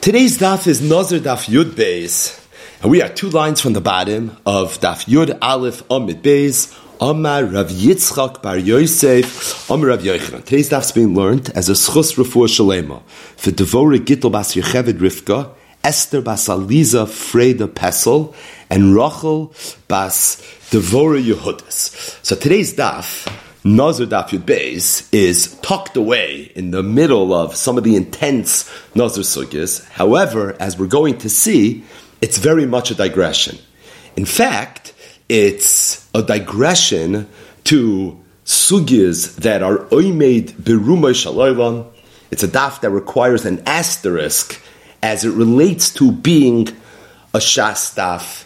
Today's daf is Nazir Daf Yud Beis, and we are two lines from the bottom of Daf Yud Aleph Amid Beis. Amar Rav Yitzchak Bar Yosef Amar Rav Yochanan. Today's daf is being learned as a schus refuah shalema for Devora Gittel Bas Yocheved Rivka, Esther Bas Aliza Freda Pesel, and Rachel Bas Devora Yehudis. So today's daf Nazir Daf Yud Beis is tucked away in the middle of some of the intense Nazir sugyas. However, as we're going to see, it's very much a digression. In fact, it's a digression to sugyas that are oimed berumay shaloylam. It's a daf that requires an asterisk as it relates to being a shas daf,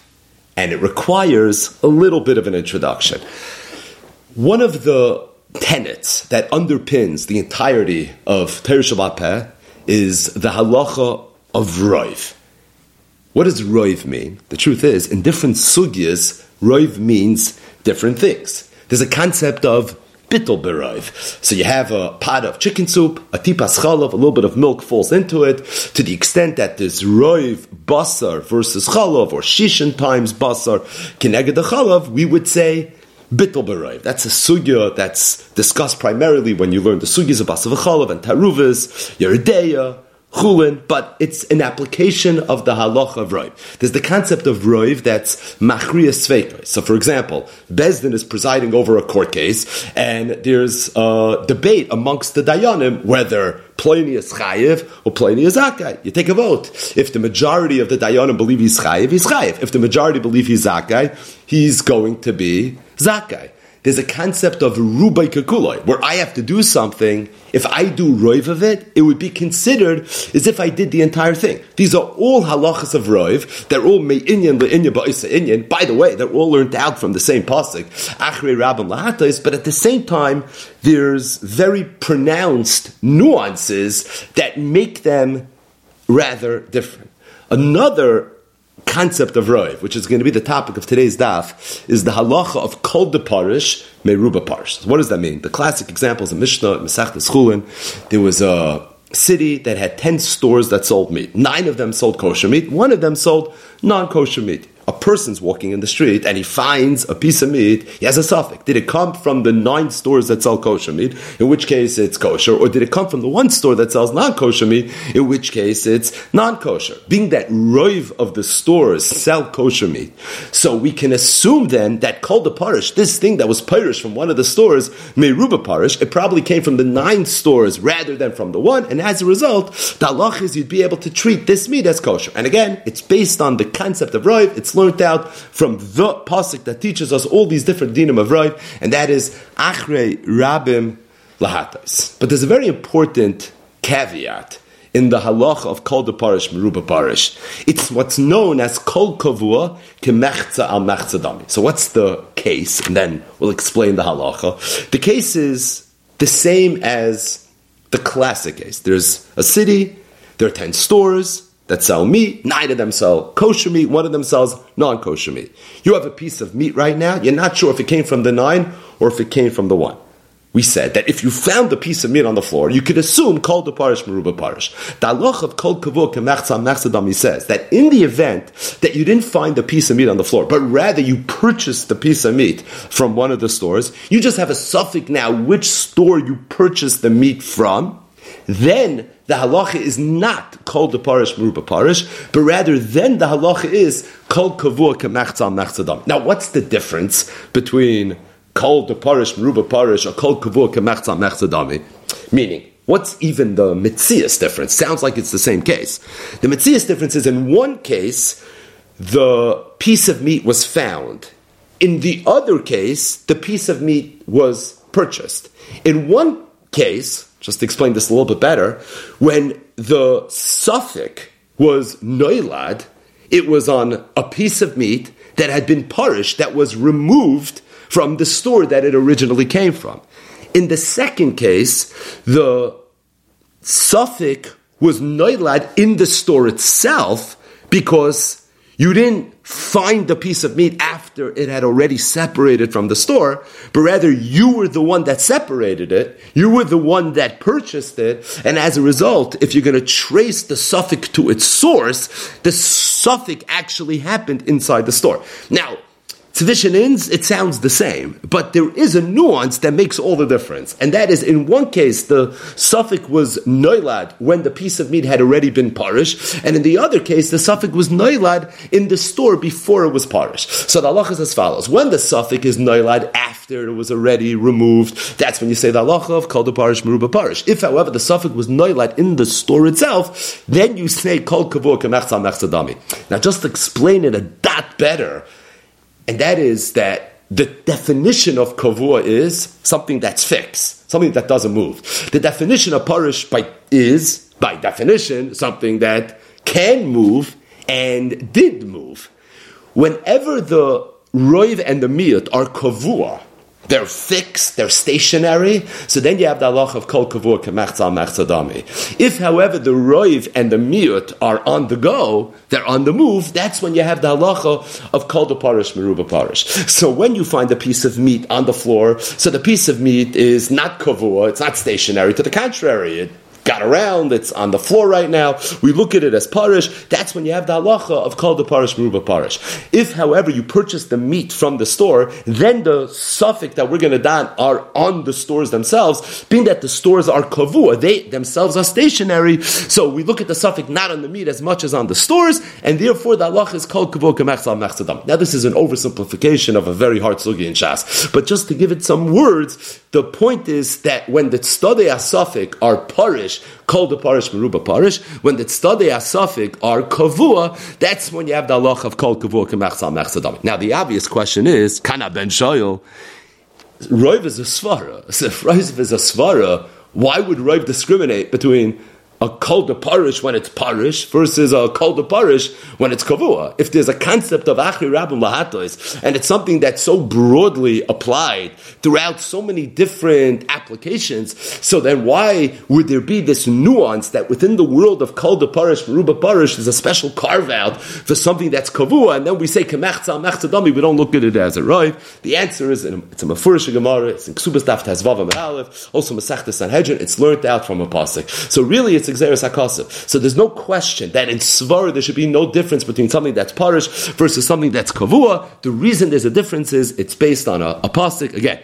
and it requires a little bit of an introduction. One of the tenets that underpins the entirety of Peh is the halacha of roiv. What does roiv mean? The truth is, in different sugyas, roiv means different things. There's a concept of bittel beroiv. So you have a pot of chicken soup, a tipas chalav, a little bit of milk falls into it, to the extent that this roiv basar versus chalav, or shishan times basar, kineged the chalav, we would say Beroiv. That's a sugya that's discussed primarily when you learn the sugyas of Basavachalav and Taruvis, Yoreh De'ah, Chulin, but it's an application of the halacha of roiv. There's the concept of roiv that's machriya sveikos. So, for example, Bezdin is presiding over a court case, and there's a debate amongst the dayanim whether Pliny is chayiv or Pliny is zakai. You take a vote. If the majority of the dayanim believe he's chayiv, he's chayiv. If the majority believe he's zakai, he's going to be zakai there's a concept of rubai kakuloi, where I have to do something. If I do roiv of it, it would be considered as if I did the entire thing. These are all halachas of roiv. They're all me'inyan le'inyan ba'isa inyan. By the way, they're all learned out from the same pasuk, achrei rabbim lahatais, but at the same time, there's very pronounced nuances that make them rather different. Another concept of roiv, which is going to be the topic of today's daf, is the halacha of kol de parish meruba parish. What does that mean? The classic examples of Mishnah, Masechta Schulin, there was a city that had 10 stores that sold meat. Nine of them sold kosher meat, one of them sold non kosher meat a person's walking in the street and he finds a piece of meat, he has a suffix. Did it come from the nine stores that sell kosher meat, in which case it's kosher, or did it come from the one store that sells non kosher meat, in which case it's non kosher? Being that roiv of the stores sell kosher meat, so we can assume then that called the parish, this thing that was parish from one of the stores, meruba parish, it probably came from the nine stores rather than from the one, and as a result, the is you'd be able to treat this meat as kosher. And again, it's based on the concept of roiv, it's learned out from the pasuk that teaches us all these different dinim of right, and that is achrei rabim lahatas. But there's a very important caveat in the halach of kol de parish meruba parish. It's what's known as kol kavua kemechza al dami. So what's the case? And then we'll explain the halacha. The case is the same as the classic case. There's a city, there are ten stores, that sell meat. Nine of them sell kosher meat. One of them sells non-kosher meat. You have a piece of meat right now. You're not sure if it came from the nine or if it came from the one. We said that if you found the piece of meat on the floor, you could assume kol the parish meruba parish. The halach of kol kavur kemechtzam says that in the event that you didn't find the piece of meat on the floor, but rather you purchased the piece of meat from one of the stores, you just have a suffix now which store you purchased the meat from. Then the halacha is not called the parish meruba parish, but rather then the halacha is called kavua kemechtzal mechtzadam. Now, what's the difference between called the parish meruba parish or called kavua kemechtzal mechtzadami? Meaning, what's even the mitzias difference? Sounds like it's the same case. The mitzias difference is in one case, the piece of meat was found. In the other case, the piece of meat was purchased. In one case, just to explain this a little bit better, when the suffix was noilad, it was on a piece of meat that had been parished, that was removed from the store that it originally came from. In the second case, the suffix was noilad in the store itself because you didn't find the piece of meat after it had already separated from the store, but rather you were the one that separated it, you were the one that purchased it, and as a result, if you're going to trace the suffix to its source, the suffix actually happened inside the store. Now, ins, it sounds the same, but there is a nuance that makes all the difference. And that is, in one case, the suffix was noilad when the piece of meat had already been parish, and in the other case, the suffix was noilad in the store before it was parish. So the halacha is as follows. When the suffix is noilad after it was already removed, that's when you say the halacha of kol parish, meruba parish. If, however, the suffix was noilad in the store itself, then you say kol kavur kemechza Now, just explain it a dot better, and that is that the definition of kavua is something that's fixed, something that doesn't move. The definition of parish by, is, by definition, something that can move and did move. Whenever the roiv and the miyut are kavua, they're fixed, they're stationary. So then you have the Allah of kol kavur kemechza mechzadami. If, however, the roiv and the miut are on the go, they're on the move, that's when you have the halacha of kol parish meruba parish. So when you find a piece of meat on the floor, so the piece of meat is not kavur, it's not stationary. To the contrary, it got around, it's on the floor right now. We look at it as parish. That's when you have the halacha of called the parish, meruba parish. If, however, you purchase the meat from the store, then the suffix that we're going to don are on the stores themselves, being that the stores are kavua, they themselves are stationary. So we look at the suffix not on the meat as much as on the stores, and therefore the halacha is called kavua kemechsal mechzadam. Now this is an oversimplification of a very hard sugi in Shas, but just to give it some words, the point is that when the tzadei asafik are parish, called the parish meruba parish, when the tzadei asafik are kavua, that's when you have the Allah of kol kavua kemachsal mechsadami. Now the obvious question is, kana ben shoyel, Roiv is a svara. So if Roiv is a svara, why would Roiv discriminate between a kol de parish when it's parish versus a kol de parish when it's kavua. If there's a concept of achri rabbim lahatois, and it's something that's so broadly applied throughout so many different applications, so then why would there be this nuance that within the world of kol de parish, ruba parish, there's a special carve out for something that's kavua, and then we say kemechza mechzadami, we don't look at it as a right. The answer is it's a mafurish gemara, it's in ksubas daf tazvav also masechta sanhedrin, it's learned out from a pasuk. So really, it's Xeris. So there's no question that in Svar there should be no difference between something that's Parish versus something that's Kavua. The reason there's a difference is it's based on a, a pasuk. Again,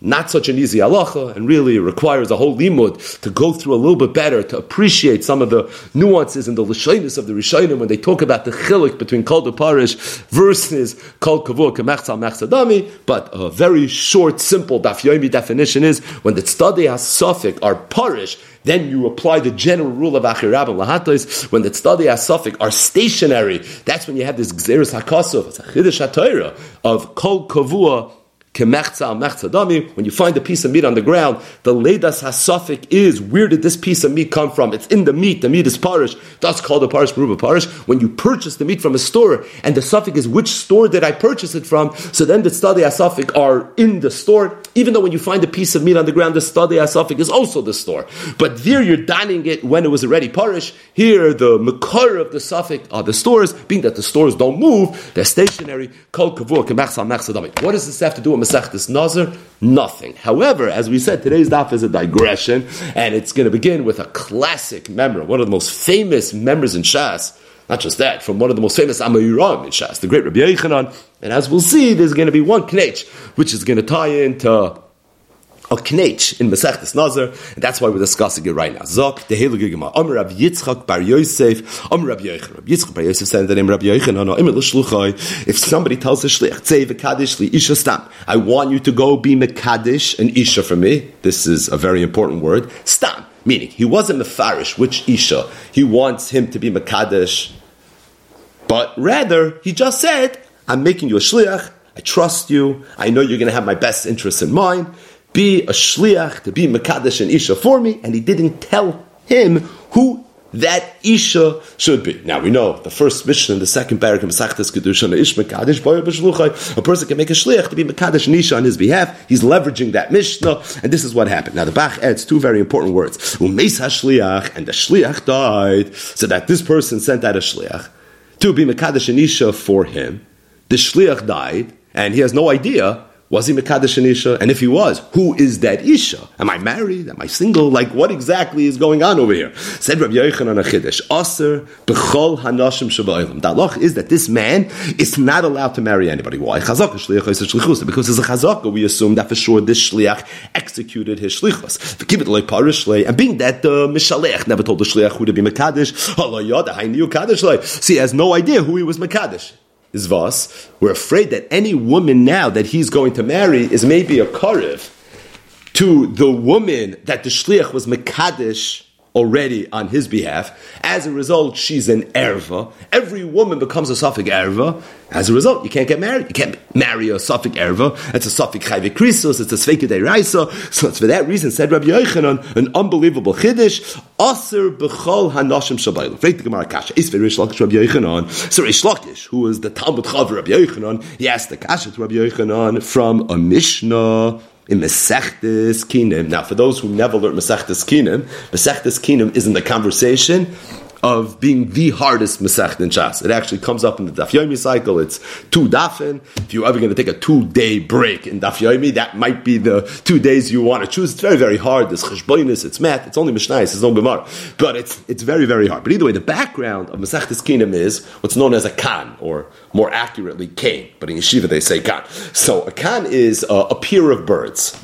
not such an easy halacha, and really requires a whole limud to go through a little bit better to appreciate some of the nuances and the lishayness of the Rishonim when they talk about the chilik between kol parish versus kol kavur kemechzal mechzadami. But a very short, simple daf definition is when the tzadei has are parish, then you apply the general rule of Achirab and Lahatos. When the study Asafik are stationary, that's when you have this Xeris HaKosov, it's a Chiddush of Kol Kavua when you find a piece of meat on the ground, the ledas hasafik is where did this piece of meat come from? It's in the meat. The meat is parish. That's called a parish meruba parish. When you purchase the meat from a store, and the suffix is which store did I purchase it from? So then the study hasafik are in the store. Even though when you find a piece of meat on the ground, the study hasafik is also the store. But there you're dining it when it was already parish. Here the makar of the suffix are the stores, being that the stores don't move, they're stationary. What does this have to do Masechtas Nazar? Nothing. However, as we said, today's daf is a digression, and it's going to begin with a classic member, one of the most famous members in Shas. Not just that, from one of the most famous Amayuram in Shas, the great Rabbi Yochanan. And as we'll see, there's going to be one knech, which is going to tie into a knech in Masechtas Nazar, and that's why we're discussing it right now. Zok the Heilige Gemara. Amr Rav Yitzchak Bar Yosef. Rav Yochanan. Rav Yitzchak Bar Yosef the name Rav Yochanan. No, Shluchai. If somebody tells a shlich, Tzei v'kadish li isha stam. I want you to go be mekadish an isha for me. This is a very important word. Stam. Meaning, he wasn't mefarish, which isha. He wants him to be mekadish. But rather, he just said, I'm making you a shliach. I trust you. I know you're going to have my best interests in mind be a shliach, to be Makadesh and Isha for me, and he didn't tell him who that Isha should be. Now we know the first mission and the second parak of Masachtas Kedusha Ish Mekadesh B'Shluchai. A person can make a shliach to be Mekadesh and Isha on his behalf. He's leveraging that Mishnah, and this is what happened. Now the Bach adds two very important words: Umeis HaShliach, and the Shliach died, so that this person sent out a Shliach to be Mekadesh Anisha for him. The Shliach died, and he has no idea was he Mekadesh an Isha? And if he was, who is that Isha? Am I married? Am I single? Like, what exactly is going on over here? Said Rabbi Yochanan Achidish, Aser b'chol hanashim shabayim. The law is that this man is not allowed to marry anybody. Why? Chazak shliach Because as a chazaka, we assume that for sure this shliach executed his shlichus. Give it like parish and being that the uh, mishalech never told the shliach who to be Mekadesh. See, he has no idea who he was Mekadesh is Vas. We're afraid that any woman now that he's going to marry is maybe a Karev to the woman that the Shliach was Mekadesh already on his behalf. As a result, she's an erva. Every woman becomes a Suffolk erva. As a result, you can't get married. You can't marry a Suffolk erva. It's a Suffolk chayvik krisos. It's a sveke raisa. So it's for that reason, said Rabbi Yochanan, an unbelievable chiddush. Aser b'chol hanoshim shabayla. Break the Gemara kasha. Is Rabbi Yochanan. So Rish Lakish, who was the Talmud Chav Rabbi Yochanan, he asked the kasha to Rabbi Yochanan from a Mishnah in Mesechtes Kinim. Now, for those who never learned Mesechtes Kinim, Mesechtes Kinim is in the conversation of being the hardest Masech in Shas. It actually comes up in the Daf Yomi cycle. It's two dafin. If you're ever going to take a two day break in Daf Yomi, that might be the two days you want to choose. It's very, very hard. There's cheshbonis, it's math, it's only Mishnais, it's no Gemara. But it's, it's very, very hard. But either way, the background of Masechtes Kinim is what's known as a Khan, or more accurately, Kane. But in Yeshiva they say Khan. So a Khan is a, a peer of birds.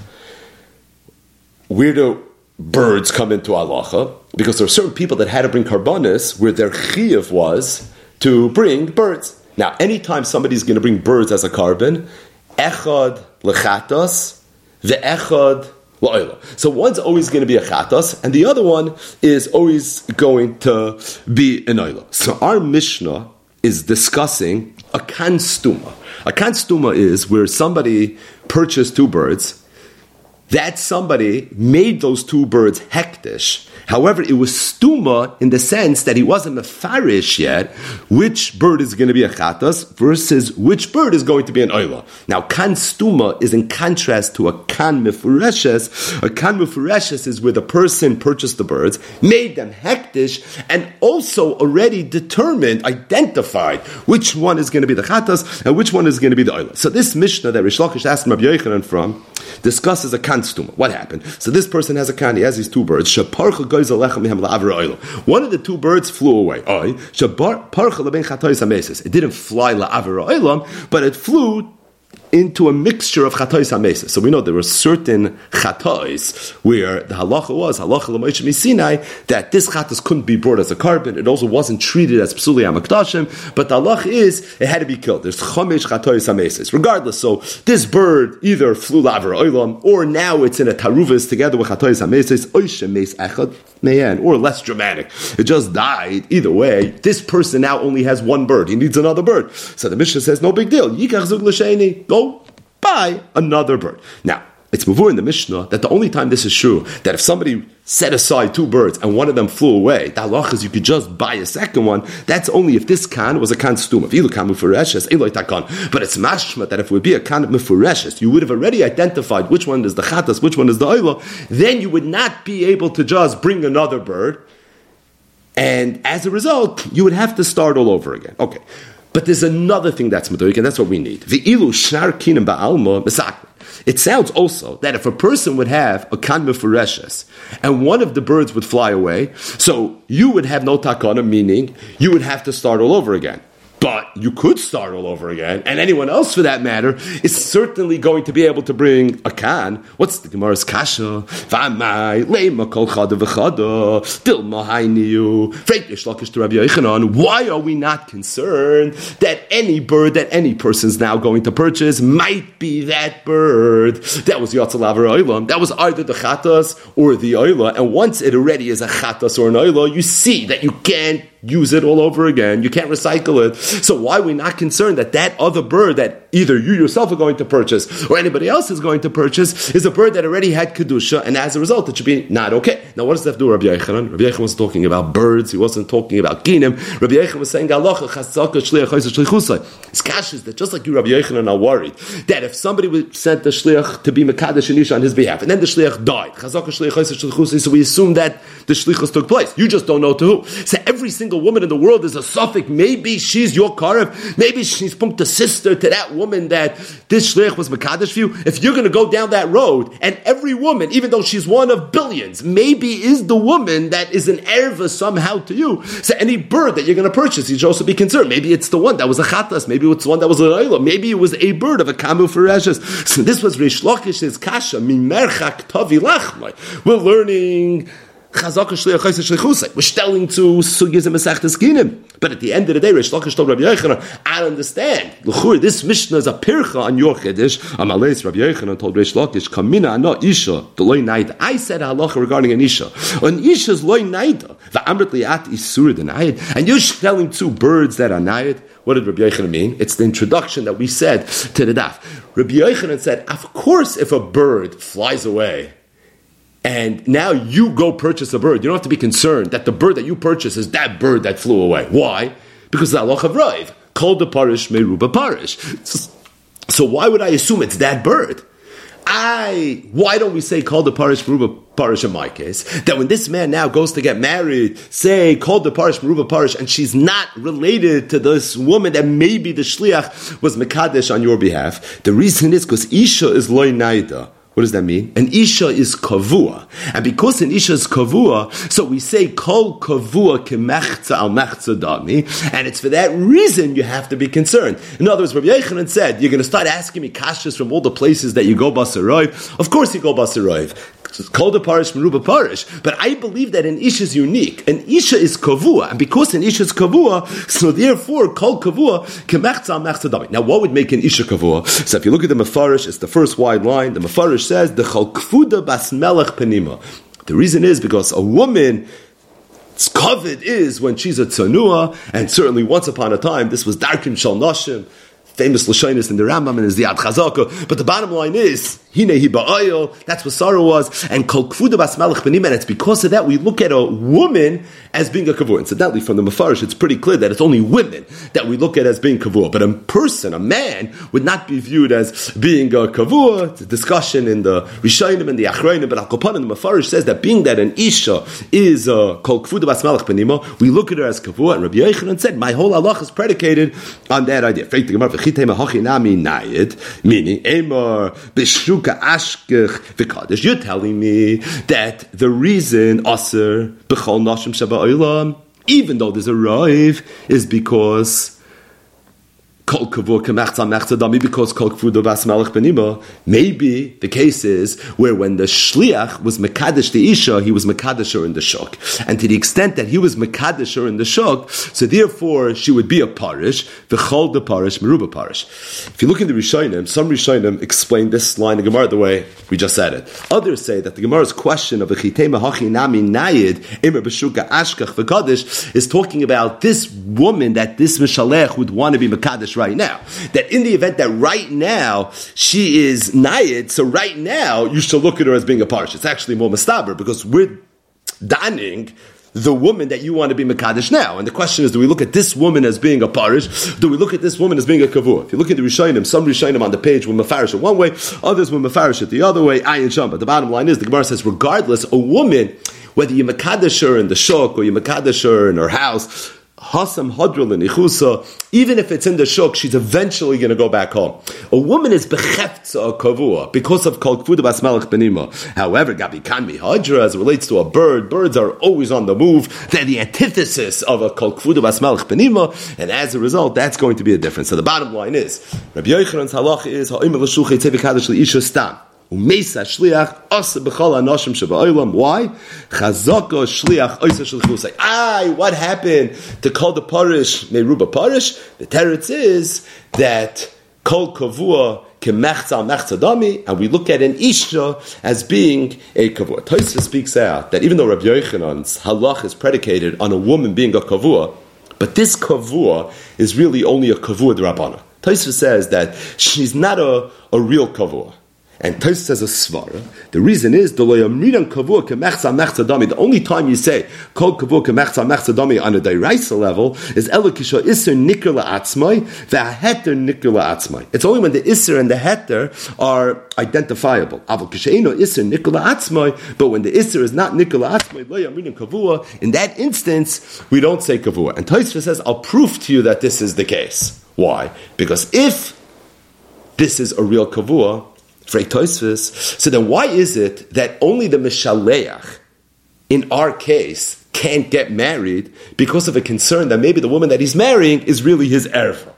Where do birds come into halacha because there are certain people that had to bring karbanis where their chiyuv was to bring birds. Now, anytime somebody's going to bring birds as a carbon, echad lechatos, the echad. So one's always going to be a chatos, and the other one is always going to be an oila. So our Mishnah is discussing a kanstuma. A kanstuma is where somebody purchased two birds that somebody made those two birds hektish. However, it was stuma in the sense that he wasn't a farish yet. Which bird is going to be a chatas versus which bird is going to be an oila? Now, kan stuma is in contrast to a kan mifureshes. A kan mifureshes is where the person purchased the birds, made them hektish, and also already determined, identified which one is going to be the chatas and which one is going to be the oila. So this Mishnah that Rish Lakish asked Rabbi Yochanan from discusses a kan stuma. What happened? So this person has a kan, he has these two birds. One of the two birds flew away. It didn't fly la Aver Ilam, but it flew into a mixture of chatois hamesa. So we know there were certain chatois where the halacha was halacha l'moish misinai that this chatos couldn't be brought as a carbon. It also wasn't treated as psuli amakdashim. But the halacha is it had to be killed. There's chomesh chatois hamesas. Regardless, so this bird either flew laver oilam or now it's in a taruvis together with chatois hamesas oishem mes echad meyan or less dramatic. It just died. Either way, this person now only has one bird. He needs another bird. So the Mishnah says no big deal. Yikach zug. Go buy another bird. Now, it's mavur in the Mishnah that the only time this is true, that if somebody set aside two birds and one of them flew away, the halach is you could just buy a second one. That's only if this kan was a kan stum. You kan mufureshes, But it's mashma that if it would be a kan mufureshes, you would have already identified which one is the chatas, which one is the oila. Then you would not be able to just bring another bird. And as a result, you would have to start all over again. Okay. But there's another thing that's medoik, and that's what we need. Ve'ilu shar kinim ba'alma It sounds also that if a person would have a kan mefureshes and one of the birds would fly away, so you would have no takana, meaning you would have to start all over again. But you could start all over again, and anyone else for that matter is certainly going to be able to bring a can. What's the Gemara's kasha? V'amai leima chada v'chada dilma hainiyu. Freitish to Rabbi Yochanan. Why are we not concerned that any bird that any person is now going to purchase might be that bird that was Yatzalav or That was either the chatas or the oila, and once it already is a chatas or an oila, you see that you can't use it all over again. You can't recycle it. So why are we not concerned that that other bird that either you yourself are going to purchase or anybody else is going to purchase is a bird that already had kedusha, and as a result, it should be not okay. Now, what does that do, Rabbi Yochanan? Rabbi Yochanan was talking about birds. He wasn't talking about kinim. Rabbi Yochanan was saying halacha chasaka shliach is that just like you, Rabbi Yochanan, are worried that if somebody would send the shliach to be mekadesh and on his behalf, and then the shliach died, chasaka shliach so we assume that the shlichus took place. You just don't know to who. So every single single woman in the world is a suffix. Maybe she's your karev. Maybe she's punked a sister to that woman that this shlich was makadosh for you. If you're going to go down that road, and every woman, even though she's one of billions, maybe is the woman that is an erva somehow to you. So any bird that you're going to purchase, you should also be concerned. Maybe it's the one that was a chatas. Maybe it's the one that was a rayla. Maybe it was a bird of a kamu So this was Rish Lakish's kasha. We're learning Chazaka Shliach Chayse Shlichusay. Telling to Sugis and Masechtas Kinim. But at the end of the day, Rish Lakish told Rabbi Yochanan, I understand. L'chur, this Mishnah is a pircha on your Chedish. Amaleis Rabbi Yochanan told Rish Lakish, Kamina ana Isha, the loy naida. I said a halacha regarding an Isha. An Isha's loy naida. Va'amrit li'at isur denayid. And you're telling two birds that are nayid. What did Rabbi Yochanan mean? It's the introduction that we said to the daf. Rabbi Yochanan said, of course if a bird flies away, and now you go purchase a bird. You don't have to be concerned that the bird that you purchase is that bird that flew away. Why? Because the Allah Raiv called the parish Meruba parish. So why would I assume it's that bird? I why don't we say called the parish Meruba parish in my case? That when this man now goes to get married, say called the parish Meruba parish, and she's not related to this woman that maybe the shliach was mekadesh on your behalf. The reason is because Isha is loy naida. What does that mean? An isha is kavua, and because an isha is kavua, so we say kol kavua al mechza dami, and it's for that reason you have to be concerned. In other words, Rabbi Yochanan said, "You're going to start asking me kashas from all the places that you go basaroiv. Of course, you go basaroiv. It's called a parish, meruba parish. But I believe that an isha is unique. An isha is kavua, and because an isha is kavua, so therefore, called kavua kemechza mechza. Now, what would make an isha kavua? So, if you look at the mafarish, it's the first wide line. The mafarish says the chalkfuda bas melech penima. The reason is because a woman it's covered is when she's a tzanua, and certainly once upon a time this was darkim shal nashim famous Lashonis in the Rambam and is the Ad Chazaka. But the bottom line is, Hine hi ba'ayil, that's what Sarah was, and Kol Kfuda Bas Benim, and it's because of that we look at a woman as being a kavur. Incidentally, from the Mefarish, it's pretty clear that it's only women that we look at as being kavur. But a person, a man, would not be viewed as being a kavur. It's a discussion in the Rishonim and the Achrayim, but Al Kopan the Mefarish says that being that an Isha is uh, a Kol Kfuda Bas Malach we look at her as kavur, and Rabbi Yochanan said, my whole Allah is predicated on that idea. You're telling me that the reason Aser B'Chol Nashim Shaba even though there's a rive, is because because. Maybe the case is where when the shliach was mekadesh the isha, he was mekadesher in the shok, and to the extent that he was mekadesher in the shok, so therefore she would be a parish, the chol the parish, meruba parish. If you look in the Rishonim, some Rishonim explain this line of Gemara the way we just said it. Others say that the Gemara's question of the chitema hachi nami nayid imer b'shuka ashkach is talking about this woman that this mishalech would want to be mekadesh right now. That in the event that right now she is nayid, so right now you should look at her as being a parish. It's actually more mustaber because we're danning the woman that you want to be Makadish now. And the question is, do we look at this woman as being a parish? Do we look at this woman as being a kavur? If you look at the Rishonim, some Rishonim on the page were Mefarish it one way, others were Mefarish it the other way, Ayin. But the bottom line is, the Gemara says, regardless, a woman, whether you Makadish her in the shok or you Makadish her in her house, Hasam Hadrul and Ichusa, even if it's in the shuk, she's eventually going to go back home. A woman is becheftza kavua because of kol kvuda bas melech benima. However, gabi kanmi hadra, as relates to a bird, birds are always on the move. They're the antithesis of a kol kvuda bas melech benima, and as a result, that's going to be a difference. So the bottom line is, Rabbi Yochanan's halach is ha'imel l'shuchay tevik hadash stam. Shliach asa anoshim. Why? Chazaka shliach oisa shlichusay. Ay, what happened to call the parish meruba parish? The teretz is that kol kavua kemechza mechza dami, and we look at an isha as being a kavua. Toisa speaks out that even though Rabbi Yochanan's halach is predicated on a woman being a kavua, but this kavua is really only a kavua drabana. Toisa says that she's not a, a real kavua. And Tais says a svara. The reason is the The only time you say kol kavur kemechza mechza dami on a deraisa level is elokisha iser nikla atzmai v'aheter nikla atzmai. It's only when the iser and the heter are identifiable. Aval kisheino iser nikla atzmai, but when the iser is not nikla atzmai lo yamrinim kavua. In that instance, we don't say kavua. And Tais says, "I'll prove to you that this is the case." Why? Because if this is a real kavua, so then why is it that only the Mishaleach, in our case, can't get married because of a concern that maybe the woman that he's marrying is really his erfa?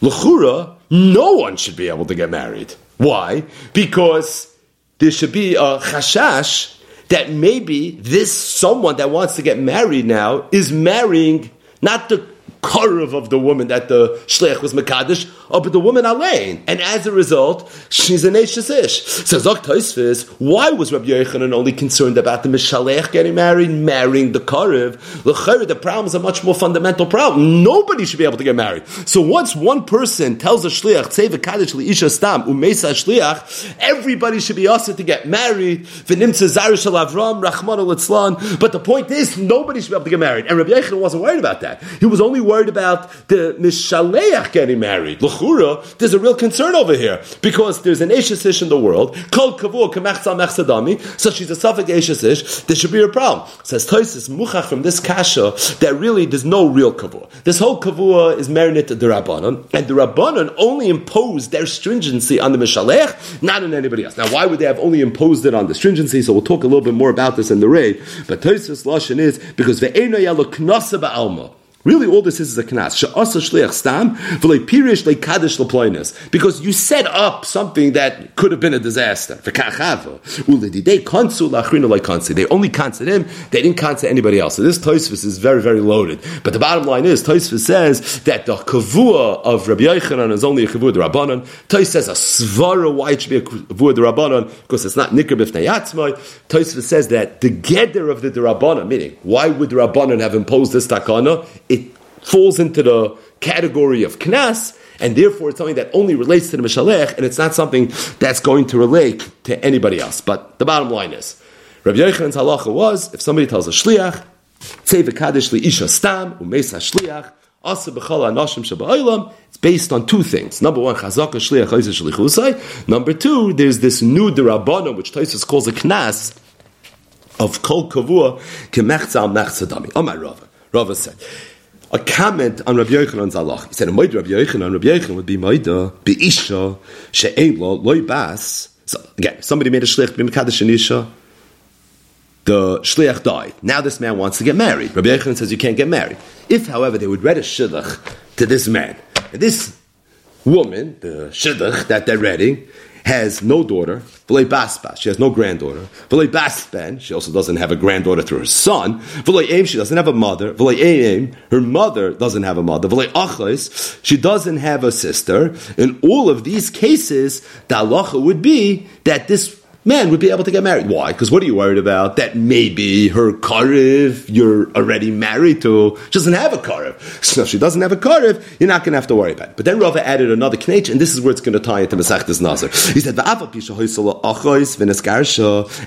L'chura, no one should be able to get married. Why? Because there should be a chashash that maybe this someone that wants to get married now is marrying not the karev of the woman that the shliach was mekadosh, oh, but the woman alain, and as a result, she's an eishes ish. So Zok Toisvis, why was Rabbi Yochanan only concerned about the mishalech getting married, marrying the karev? The problem is a much more fundamental problem. Nobody should be able to get married. So once one person tells a shliach, tzei v'kadosh liisha stam umesa shliach, everybody should be asked to get married. Rachman But the point is, nobody should be able to get married, and Rabbi Yochanan wasn't worried about that. He was only worried about the Mishaleach getting married. L'chura, there's a real concern over here because there's an Eshesish in the world. called kavur kemechza mechsadami. So she's a suffix Eshesish. There should be a problem. Says Toisis Muchach from this kasha that really there's no real kavur. This whole kavur is merited to the Rabbanon, and the Rabbanon only imposed their stringency on the Mishaleach, not on anybody else. Now, why would they have only imposed it on the stringency? So we'll talk a little bit more about this in the raid. But Toisis Lashon is because ve'eno yalo knasa ba'alma. Really, all this is is a knas. Shliach stam pirish le'kadosh l'ploinus. Because you set up something that could have been a disaster. Le'konsu. They only konsu him, they didn't konsu anybody else. So this Toisvis is very, very loaded. But the bottom line is, Toisvis says that the kavua of Rabbi Yochanan is only a kavua de Rabbanon. Tois says a svara why it should be a kavua de Rabbanon, because it's not nikr b'fnei yatzmai. Toisvis says that the geder of the Rabbanon, meaning, why would the Rabbanon have imposed this takana? Falls into the category of knas, and therefore it's something that only relates to the Mishalech, and it's not something that's going to relate to anybody else. But the bottom line is, Rabbi Yochanan's halacha was, if somebody tells a shliach, tzei v'kadosh isha stam, u'meis ha-shliach, asa b'chol ha-noshim sheba'olam, it's based on two things. Number one, shliach. Number two, there's this new derabana, which Taisus calls a knas, of kol kavua, kemechza al-mechza Amar Rava. Rava said, a comment on Rabbi Yochanan's halach. He said, a Moed Rabbi Yochanan, Rabbi Yochanan would be Moeda, Be'isha, She'ein lo, loy bas. So, again, somebody made a shlich, B'mekadosh and Isha, the shliach died. Now this man wants to get married. Rabbi Yochanan says you can't get married. If, however, they would read a shidduch to this man, and this woman, the shidduch that they're reading, has no daughter, V'lei basbas, she has no granddaughter. V'lei basben, she also doesn't have a granddaughter through her son. V'lei aim, she doesn't have a mother. V'lei aim, her mother doesn't have a mother. V'lei achos, she doesn't have a sister. In all of these cases, the halacha would be that this man would be able to get married. Why? Because what are you worried about? That maybe her karev you're already married to she doesn't have a karev. So if she doesn't have a karev, you're not going to have to worry about it. But then Rava added another knech, and this is where it's going to tie into Masechtas Nazar. He said, and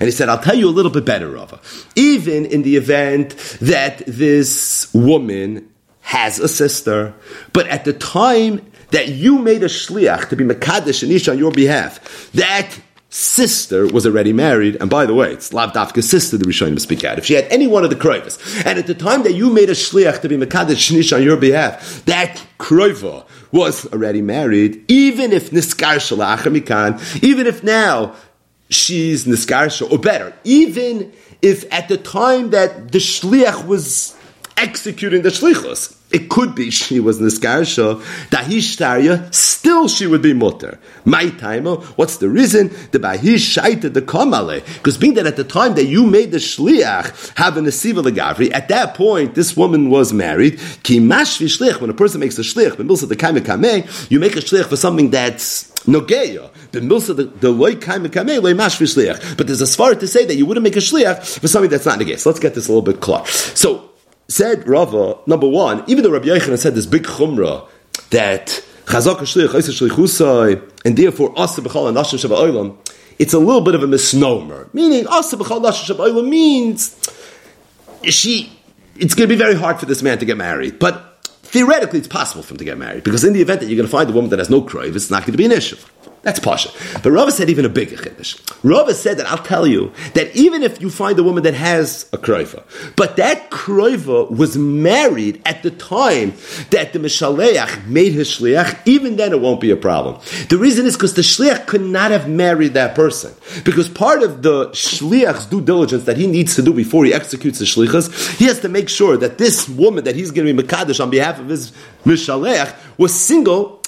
he said, I'll tell you a little bit better, Rava. Even in the event that this woman has a sister, but at the time that you made a shliach to be Mekadesh and Isha on your behalf, that sister was already married, and by the way, it's Lav Dafka's sister the Rishonim speak out. If she had any one of the kroivas, and at the time that you made a shliach to be Mekadesh Shnish on your behalf, that kroiva was already married, even if Niskar Shalach even if now she's Niskar or better, even if at the time that the shliach was executing the shlichus, it could be she was niskarsha, dahishtarya, still she would be mutter. My timer, oh, what's the reason? The bahish shaita the kamale. Because being that at the time that you made the shliach have a nesiva legavri, at that point this woman was married. Ki mashvi shlich, when a person makes a but milsa the kaime you make a shlich for something that's nogeya. The milsa the loy kaime kame loy mashvi shlich. But there's a svara to say that you wouldn't make a shlich for something that's not nogeya. So let's get this a little bit clear. So said Rava, number one, even though Rabbi Yochanan said this big chumrah that chazak shlich, oisa shlichusai, and therefore asa b'chal and nashim shava oilam, it's a little bit of a misnomer. Meaning, Asa means she, it's going to be very hard for this man to get married. But theoretically, it's possible for him to get married because in the event that you're going to find a woman that has no crave, it's not going to be an issue. That's Pasha. But Rava said even a bigger chiddush. Rava said that I'll tell you that even if you find a woman that has a kroiva, but that kroiva was married at the time that the Mishaleach made his shliach, even then it won't be a problem. The reason is because the shliach could not have married that person. Because part of the shliach's due diligence that he needs to do before he executes the shlichas, he has to make sure that this woman that he's going to be Makadish on behalf of his Mishaleach was single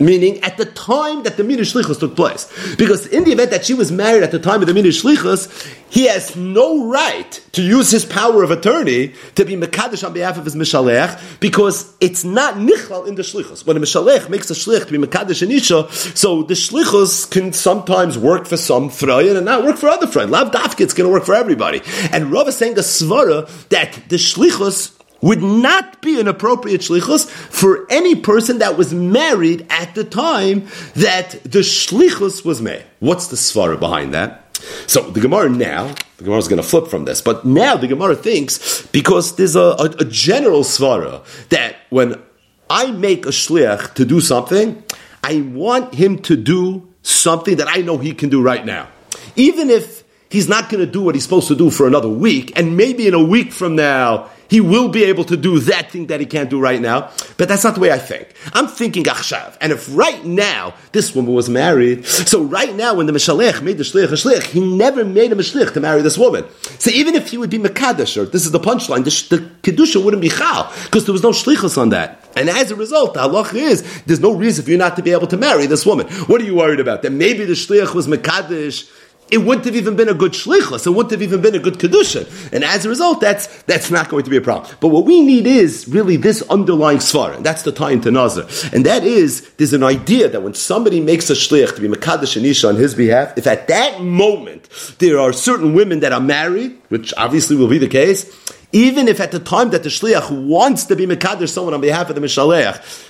Meaning at the time that the Midah Shlichus took place. Because in the event that she was married at the time of the Midah Shlichus, he has no right to use his power of attorney to be Mekadosh on behalf of his Mishalech, because it's not Nichlal in the Shlichus. When a Mishalech makes a Shlich to be Mekadosh and Isha, so the Shlichus can sometimes work for some Freyen and not work for other Freyen. Lav Dafka, it's going to work for everybody. And Rav is saying a Svara that the Shlichus would not be an appropriate shlichus for any person that was married at the time that the shlichus was made. What's the svara behind that? So the Gemara now, the Gemara is going to flip from this, but now the Gemara thinks because there's a, a, a general svara that when I make a shliach to do something, I want him to do something that I know he can do right now, even if he's not going to do what he's supposed to do for another week, and maybe in a week from now he will be able to do that thing that he can't do right now. But that's not the way I think. I'm thinking achshav. And if right now this woman was married, so right now when the Mishalech made the shlich a shlich, he never made a mishlich to marry this woman. So even if he would be mekadosh, or this is the punchline, the, the kedusha wouldn't be chal because there was no shlichus on that. And as a result, the halach is there's no reason for you not to be able to marry this woman. What are you worried about? That maybe the shlich was mekadosh it wouldn't have even been a good shlichus. It wouldn't have even been a good kedusha. And as a result, that's that's not going to be a problem. But what we need is really this underlying svar, and that's the time to nazar. And that is there's an idea that when somebody makes a shlich to be mekadosh and isha on his behalf, if at that moment there are certain women that are married, which obviously will be the case, even if at the time that the shliach wants to be mekadosh someone on behalf of the mishaleach,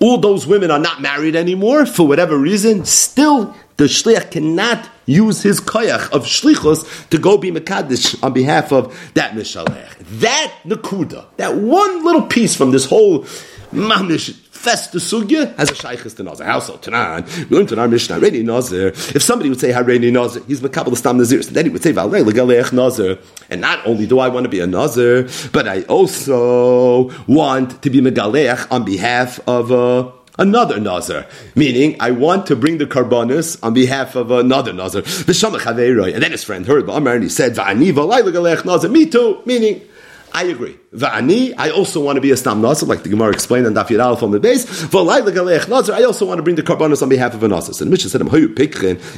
all those women are not married anymore for whatever reason, still the shliach cannot use his koyach of shlichus to go be mekadesh on behalf of that mishalech. That nakuda, that one little piece from this whole mamish festa sugya has a shaykhis to nazir. Household tanan. We learned in our Mishnah, Reini Nazir. If somebody would say Hareini Nazir, he's makabel stam nazir. So then he would say Valei legalech Nazir. And not only do I want to be a Nazir, but I also want to be megalech on behalf of a another Nazar, meaning I want to bring the karbonis on behalf of another Nazar. And then his friend heard, and he said, Me too, meaning I agree. Va'ani, I also want to be a stam like the Gemara explained on Daf Yadal from the base. Nazir, I also want to bring the karbanos on behalf of a. So the Mishnah said,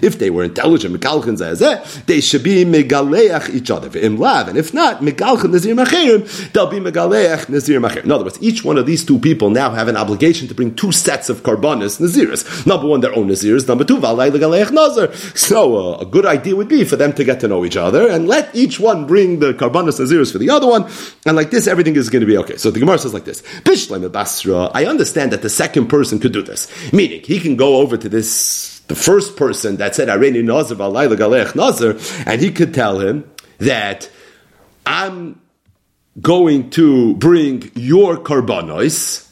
if they were intelligent, they should be megaleach each other. And if not, nazir they'll be megaleach nazir machirim. In other words, each one of these two people now have an obligation to bring two sets of karbanos naziris. Number one, their own naziris. Number two, v'alai legalech nazir. So uh, a good idea would be for them to get to know each other and let each one bring the karbanos naziris for the other one, and like this this, everything is going to be okay. So the Gemara says like this: Bishleim Basra. I understand that the second person could do this, meaning he can go over to this the first person that said Areni Nazar Valayla Galech Nazar, and he could tell him that I'm going to bring your karbanos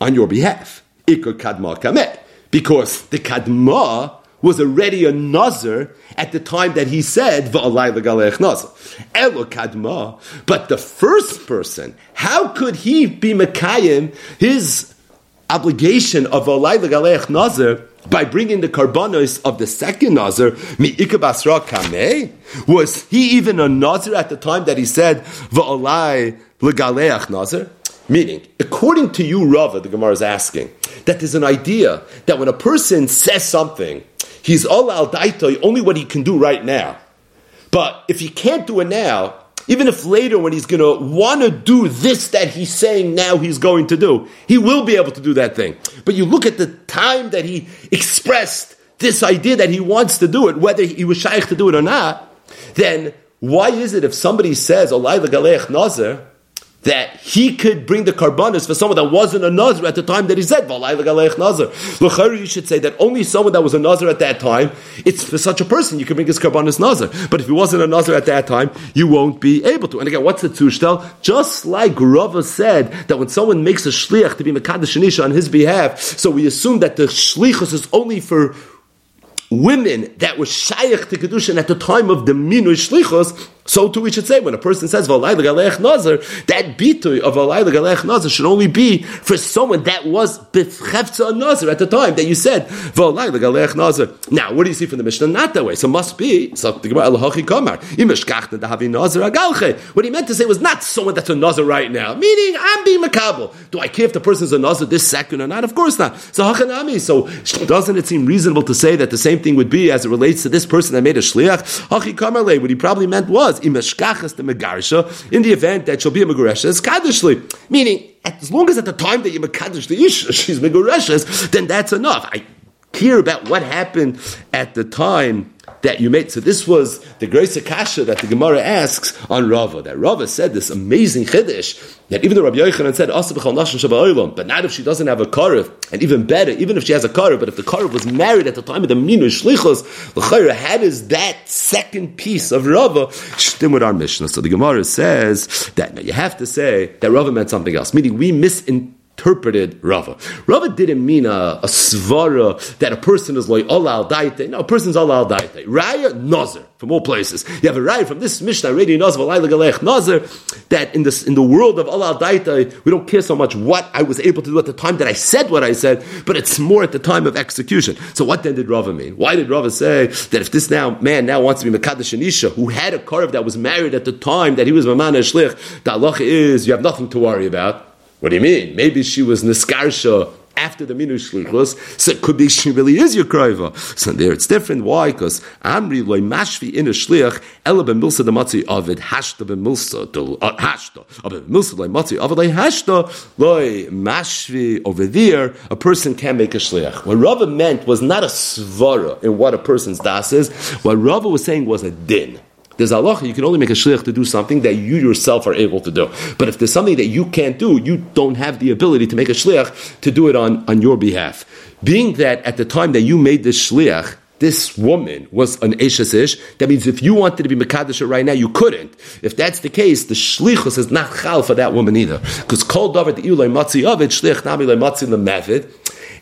on your behalf. Ikar kadma kamet. Because the kadma was already a nazar at the time that he said kadma. But the first person, how could he be mekayim his obligation of legalech nazar by bringing the karbanos of the second nazar mi kameh? Was he even a nazar at the time that he said va'alai legalech nazar? Meaning, according to you, Rava, the Gemara is asking, that there's an idea that when a person says something He's all al daitoi, only what he can do right now. But if he can't do it now, even if later when he's going to want to do this that he's saying now he's going to do, he will be able to do that thing. But you look at the time that he expressed this idea that he wants to do it, whether he was shaykh to do it or not, then why is it if somebody says, Olay Galech Nazar, that he could bring the karbanis for someone that wasn't a nazir at the time that he said nazir. You should say that only someone that was a nazir at that time, it's for such a person you can bring his karbanis nazir. But if he wasn't a nazir at that time, you won't be able to. And again, what's the tushtel? Just like Rava said that when someone makes a shliach to be mekadosh on his behalf, so we assume that the shlichus is only for women that were shaykh to kedushin at the time of the minu shlichus so too we should say when a person says Nazar, that bitui of Valai Galech Nazar should only be for someone that was B'chefza Nazar at the time that you said Nazar. Now, what do you see from the Mishnah? Not that way. So must be so the Gemara Elahachi Kamar. What he meant to say was not someone that's a Nazar right now. Meaning, I'm being makabel. Do I care if the person's a Nazar this second or not? Of course not. So Hachanami. So doesn't it seem reasonable to say that the same thing would be as it relates to this person that made a shliach? Hachi Kamar What he probably meant was imeshkachas in the event that she'll be a megaresha is kadishly. Meaning, as long as at the time that you mekadish the isha, she's megareshes, then that's enough. I care about what happened at the time that you made. So this was the great Akasha that the Gemara asks on Rava. That Rava said this amazing chiddush that even though Rabbi Yochanan said but not if she doesn't have a karev, and even better, even if she has a karev, but if the karev was married at the time of the minu shlichos, the how does that second piece of Rava shtim with our Mishnah? So the Gemara says that now you have to say that Rava meant something else, meaning we misinterpret interpreted Rava. Rava didn't mean a, a svara that a person is like olal daite. No, a person's olal daite. Raya nazar from all places. You have a raya from this Mishnah already nazar nazar that in this in the world of olal daite we don't care so much what I was able to do at the time that I said what I said, but it's more at the time of execution. So what then did Rava mean? Why did Rava say that if this now man now wants to be mekadosh anisha who had a karev that was married at the time that he was mamana shlich, the halacha is you have nothing to worry about. What do you mean? Maybe she was niskarsha after the minu shlichus, so it could be she really is your kroiva. So there it's different. Why? Because Amri loy mashvi in a shlich ela ben milsa the matzi avid hashta ben milsa uh, hashta avid milsa loy matzi avid loy hashta loy mashvi over there. A person can make a shlich. What Rava meant was not a svara in what a person's das is. What Rava was saying was a din. There's halacha, you can only make a shliach to do something that you yourself are able to do. But if there's something that you can't do, you don't have the ability to make a shliach to do it on, on your behalf. Being that at the time that you made this shliach, this woman was an Eshes Ish, that means if you wanted to be Makadasha right now, you couldn't. If that's the case, the Shlichus is not Chal for that woman either. Because Kol David Ilay Matzi Ovid, Shlich Nami Matzi Lemavid,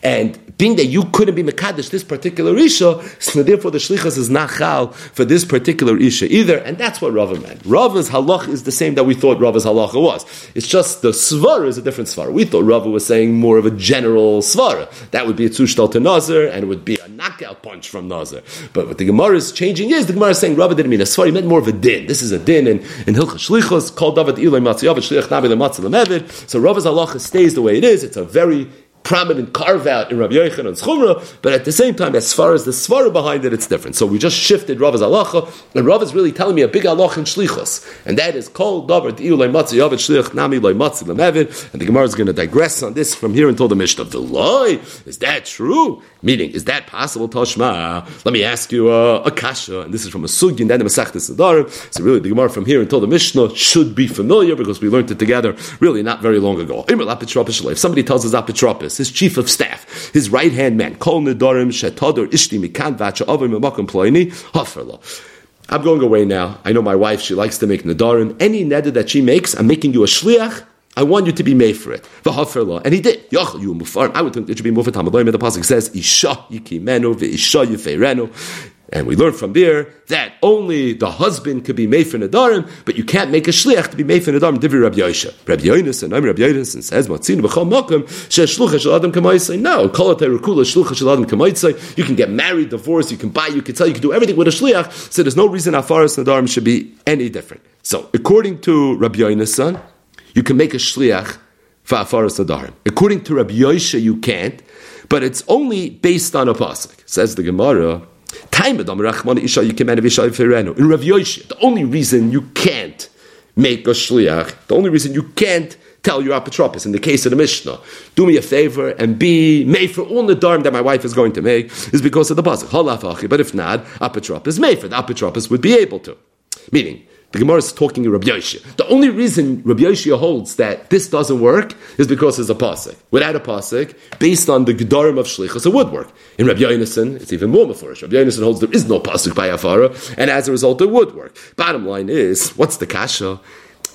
and being that you couldn't be Mekadesh this particular Isha, so therefore the Shlichas is not Chal for this particular Isha either, and that's what Rava meant. Rava's halach is the same that we thought Rava's halacha was. It's just the Svara is a different Svara. We thought Rava was saying more of a general Svara. That would be a Tzushtal to Nazar, and it would be a knockout punch from Nazar. But what the Gemara is changing is, the Gemara is saying Rava didn't mean a Svara, he meant more of a din. This is a din and in Hilchah Shlichas, called David Ilay Matziyav, Shliach Nabi Lematzi So Rava's halacha stays the way it is. It's a very prominent carve out in Rabbi Yochanan and Schumra, but at the same time, as far as the svara behind it, it's different. So we just shifted Rava's halacha, and Rav is really telling me a big halacha in shlichus, and that is called davar diu leimatzi yavet shlich nami and the Gemara is going to digress on this from here until the Mishnah. The lie is that true? Meaning, is that possible? Toshma. Let me ask you uh, a kasha, and this is from a sugi and then the Masechtas Nedarim. So really, the Gemara from here until the Mishnah should be familiar because we learned it together really not very long ago. If somebody tells us apotropis his chief of staff, his right hand man, Kol Nedarim Shetador Ishti Mikan Vacha Avim Memakim Ploini Haferla. I'm going away now. I know my wife, she likes to make Nadarim. Any neder that she makes, I'm making you a shliach. I want you to be made for it. And he did. I would think it should be moved. The Pasuk says, Isha yikimenu v'isha yifeirenu. And we learn from there that only the husband could be made for Nadarim, but you can't make a shliach to be made for Nadarim. Divi Rabbi Yosha. Rabbi Yonis and I'm Rabbi Yonis and says, Matzin b'chol makom, sheshlucha shel adam kamaisai. No, kolatei rekula shlucha shel adam kamaisai. You can get married, divorced, you can buy, you can sell, you can do everything with a shliach. So there's no reason Afaras Nadarim should be any different. So according to Rabbi Yonis, you can make a shliach for Afaras Nadarim. According to Rabbi Yosha, you can't, but it's only based on a pasuk. Says the Gemara. In Rav the only reason you can't make a shliach, the only reason you can't tell your apotropis in the case of the Mishnah, do me a favor and be made for all the dharm that my wife is going to make, is because of the pasuk. But if not, apotropis made for the apotropis would be able to. Meaning, The Gemara is talking to Rabbi Yoshia. The only reason Rabbi Yoshia holds that this doesn't work is because there's a pasuk. Without a pasuk, based on the gedarim of shlichus, it would work. In Rabbi Yonason, it's even more mafurish. Rabbi Yonason holds there is no pasuk by afara, and as a result, it would work. Bottom line is, what's the kasha?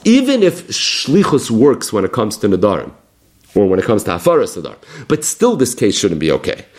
Even if shlichus works when it comes to nadarim, or when it comes to Hafara Sadar. But still, this case shouldn't be okay.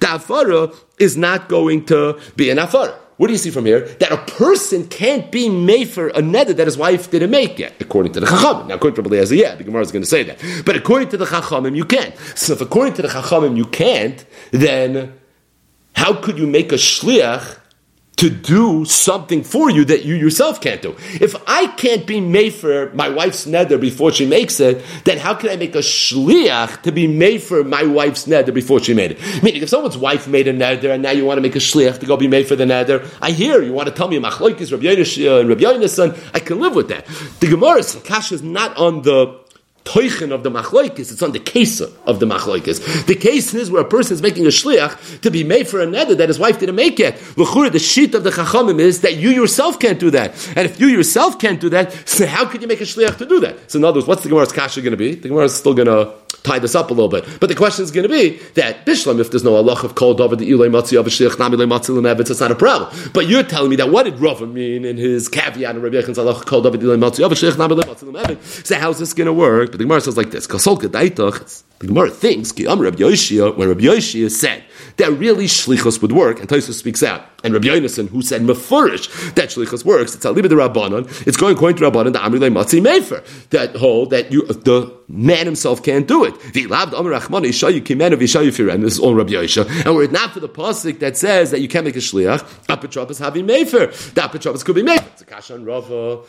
the hafara is not going to be an hafara. What do you see from here? That a person can't be made for a nether that his wife didn't make yet, according to the Chachamim. Now, according to Rabbi yeah, the Gemara is going to say that. But according to the Chachamim, you can't. So if according to the Chachamim you can't, then how could you make a shliach to do something for you that you yourself can't do. If I can't be made for my wife's nether before she makes it, then how can I make a shliach to be made for my wife's nether before she made it? Meaning, if someone's wife made a nether and now you want to make a shliach to go be made for the nether, I hear you want to tell me machlokes, Rabbi uh, Rabbi Yonason, I can live with that. The Gemara's Kasha is not on the of the machloikis, it's on the case of the machloikis. The case is where a person is making a shliach to be made for a nether that his wife didn't make yet. the sheet of the chachamim is that you yourself can't do that. And if you yourself can't do that, so how could you make a shliach to do that? So in other words, what's the Gemara's kasha going to be? The Gemara is still going to tie this up a little bit. But the question is going to be that Bishlam, if there's no Allah of Kol David, the Ilay Matzi of Shlich, Nami Matzi it's not a problem. But you're telling me that what did Rava mean in his caveat in Rabbi Yechan's Allah Kol David, Ilay Matzi of Shlich, Nami Matzi So how's this going to work? The Gemara says like this, the Gemara thinks, Ki Rabbi Yoshia, when Rabbi Yoshia said that really Shlichus would work, and Tosus speaks out, and Rabbi Yonason, who said Mefurish, that Shlichus works, it's Aliba the Rabbanon, it's going according to Rabbanon, the Amri Matzi Mefer, that hold that you, the man himself can't do it. And this is all Rabbi Yosha. And were it not for the pasuk that says that you can't make a shliach, apotropos having mefer. The apotropos could be mefer. It's a kasha on Rava.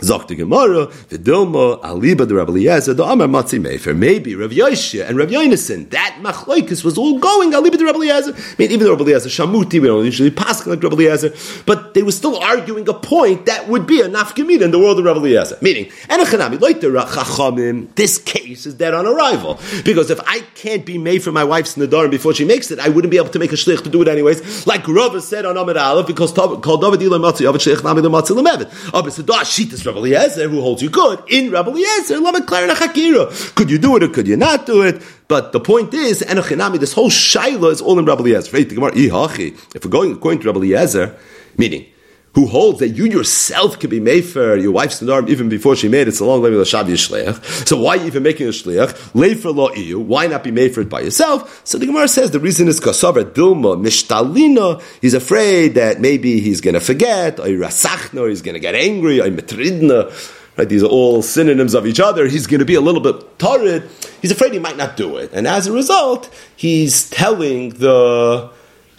Zok the Gemara, Vidilma, Aliba, the Rabbi Eliezer, the Amar Matzi Mefer. Maybe Rav Yoshia and Rav Yonason, that machlokes was all going, Aliba, the Rabbi Eliezer. I mean, even the Rabbi Eliezer, Shamuti, we don't usually pass like Rabbi Eliezer, but they were still arguing a point that would be a nafkamid in the world of Rabbi Eliezer. Meaning, Enochanami, like the Chachamim, this case is dead on arrival. Because if I can't be made for my wife's Nadarim before she makes it, I wouldn't be able to make a shlich to do it anyways. Like Rava said on Amid Aleph, because called David Matzi, Avid Shlich Nami Matzi Lemevet. Obviously, da Shitas Rabbi Eliezer, who holds you good. In Rabbi Eliezer, could you do it or could you not do it? But the point is, Enochinami, this whole Shaila is all in Rabbi Eliezer. If we're going according to Rabbi Eliezer, meaning, who holds that you yourself can be made for your wife's arm even before she made it, so long. So why even making a shleich? for lo iyu. Why not be made for it by yourself? So the Gemara says the reason is kasavar dilma mishtalina. He's afraid that maybe he's going to forget, or rasachna, or he's going to get angry, or metridna. Right, these are all synonyms of each other. He's going to be a little bit torrid. He's afraid he might not do it, and as a result, he's telling the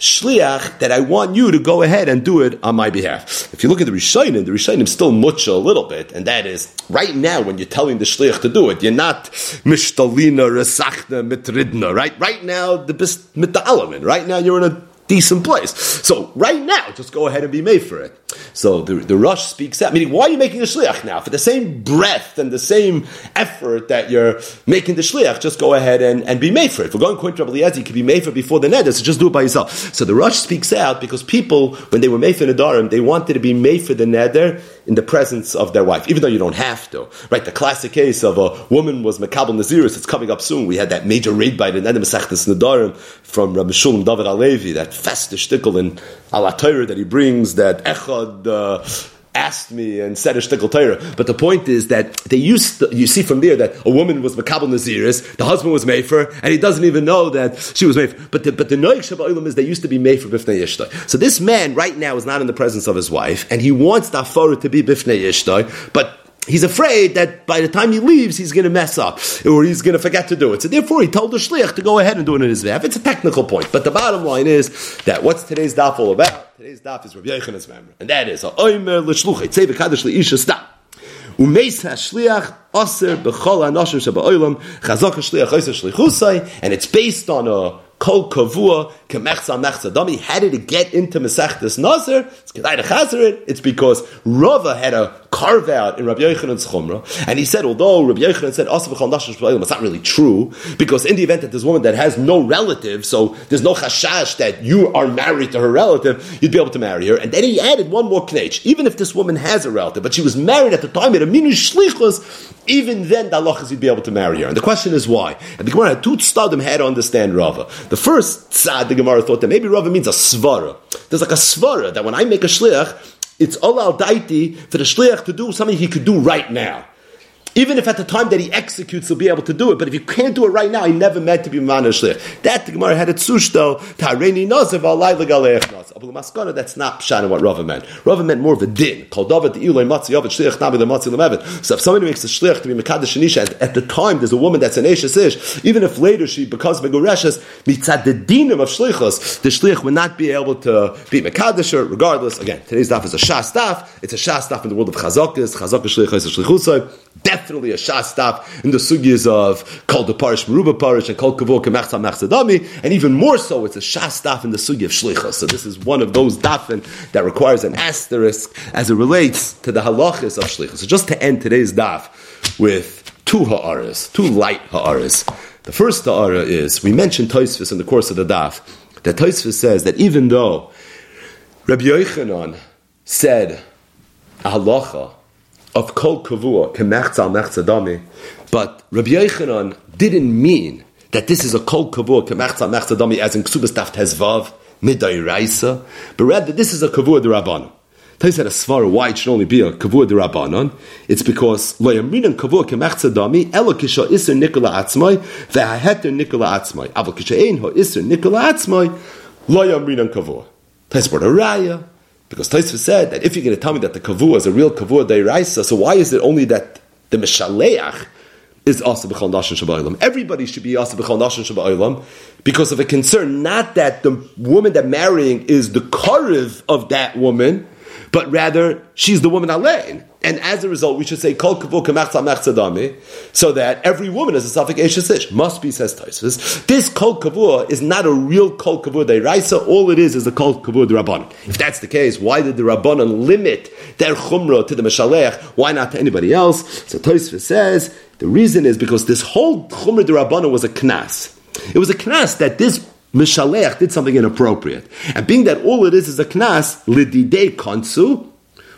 shliach that I want you to go ahead and do it on my behalf. If you look at the Rishonim, the Rishonim still much a little bit, and that is right now when you're telling the shliach to do it, you're not mishtalina resachna mitridna, right? Right now, the best mitalamin. Right now, you're in a decent place. So right now, just go ahead and be made for it. So the, the Rush speaks out, meaning why are you making the shliach now? For the same breath and the same effort that you're making the shliach, just go ahead and, and be made for it. If we're going Rabbi Eliezer, you can be made for before the neder, so just do it by yourself. So the Rush speaks out because people, when they were made for Nadarim, they wanted to be made for the neder in the presence of their wife, even though you don't have to. Right? The classic case of a woman was Makabal Naziris, it's coming up soon. We had that major raid by the Neder Masechtas Nadarim from Rabbi Shulam David Alevi, that fester shtickle in Al that he brings, that Echad uh, asked me and said a shtickle Torah. But the point is that they used to, you see from there that a woman was Makabal Naziris, the husband was Mefer, and he doesn't even know that she was Mefer. But the, but the Noik Shabbat is they used to be Mefer Bifnei Yishtoi. So this man right now is not in the presence of his wife, and he wants the Afara to be Bifnei Yishtoi, but he's afraid that by the time he leaves, he's going to mess up or he's going to forget to do it. So therefore, he told the shliach to go ahead and do it in his behalf. It's a technical point, but the bottom line is that what's today's daf all about? Today's daf is Rabbi Yochanan's memory, and that is a oimer l'shluchay tzei v'kadosh l'isha stop. Umeis hashliach aser b'chol hanoshim sheba'olam chazok hashliach oiser shlichusay, and it's based on a kol kavua kemechza mechza dami. How did it get into Masechtas Nazir? It's It's because Rava had a carve out in Rabbi Yochanan's Chumrah, and he said, although Rabbi Yochanan said Nashash it's not really true because in the event that this woman that has no relative, so there's no chashash that you are married to her relative, you'd be able to marry her. And then he added one more knech. Even if this woman has a relative, but she was married at the time at a minu shlichus, even then the halachas you'd be able to marry her. And the question is why? And the Gemara had two stadim had to understand Rava. The first tzad the Gemara thought that maybe Rava means a svara. There's like a svara that when I make a shliach, it's olal daiti for the shliach to do something he could do right now. Even if at the time that he executes, he'll be able to do it. But if you can't do it right now, he never meant to be man shliach. That the Gemara had a tsushto tareni nazav alay legaleich nazav. Abu maskana that's not pshat what Rava meant. Rava meant more of a din. Called the the. So if somebody makes a shliach to be mekadosh anisha, at, at the time there's a woman that's an ashes ish, even if later she becomes megoreshes, mitzad the dinim of shlichus, the shliach would not be able to be mekadosh regardless. Again, today's daf is a shas daf. It's a shas daf in the world of chazakas. Chazakah shlichus shlichusay definitely a shastaf in the sugyas of called the parish meruba parish and called kavur kemechza mechzadami, and even more so, it's a shastaf in the sugy of shlicha. So this is one of those dafin that requires an asterisk as it relates to the halachas of shlicha. So just to end today's daf with two ha'aras, two light ha'aras. The first ha'ara is we mentioned Toisvis in the course of the daf that Toisvis says that even though Rabbi Yochanan said halacha of kol kavua kemechza mechza dami, but Rabbi Yochanan didn't mean that this is a kol kavua kemechza mechza dami as in ksubas daf tezvav midai raisa, but rather this is a kavua derabbanon. Tais had a svara why it should only be a kavua derabbanon. It's because lo yamrinan kavua kemechza dami elo kisha iser nikola atzmai ve'aheter nikola atzmai avol kisha ein ho iser nikola atzmai lo yamrinan kavua. Tais brought a raya. Because Taisva said that if you're going to tell me that the kavua is a real kavua deiraisa, so why is it only that the mishaleach is asa b'chal nashin shabaylam? Everybody should be asa b'chal nashin shabaylam because of a concern, not that the woman that marrying is the kariv of that woman, but rather she's the woman alein. And as a result, we should say kol kavu kamachza so that every woman is a suffix eshesish. Must be says Taisus. This kol kavu is not a real kol kavu deiraisa. All it is is a kol kavu rabban. If that's the case, why did the rabbanon limit their chumrah to the meshalech? Why not to anybody else? So Taisus says the reason is because this whole chumrah rabbanon was a knas. It was a knas that this Mishalech did something inappropriate. And being that all it is is a knas, lididei kansu,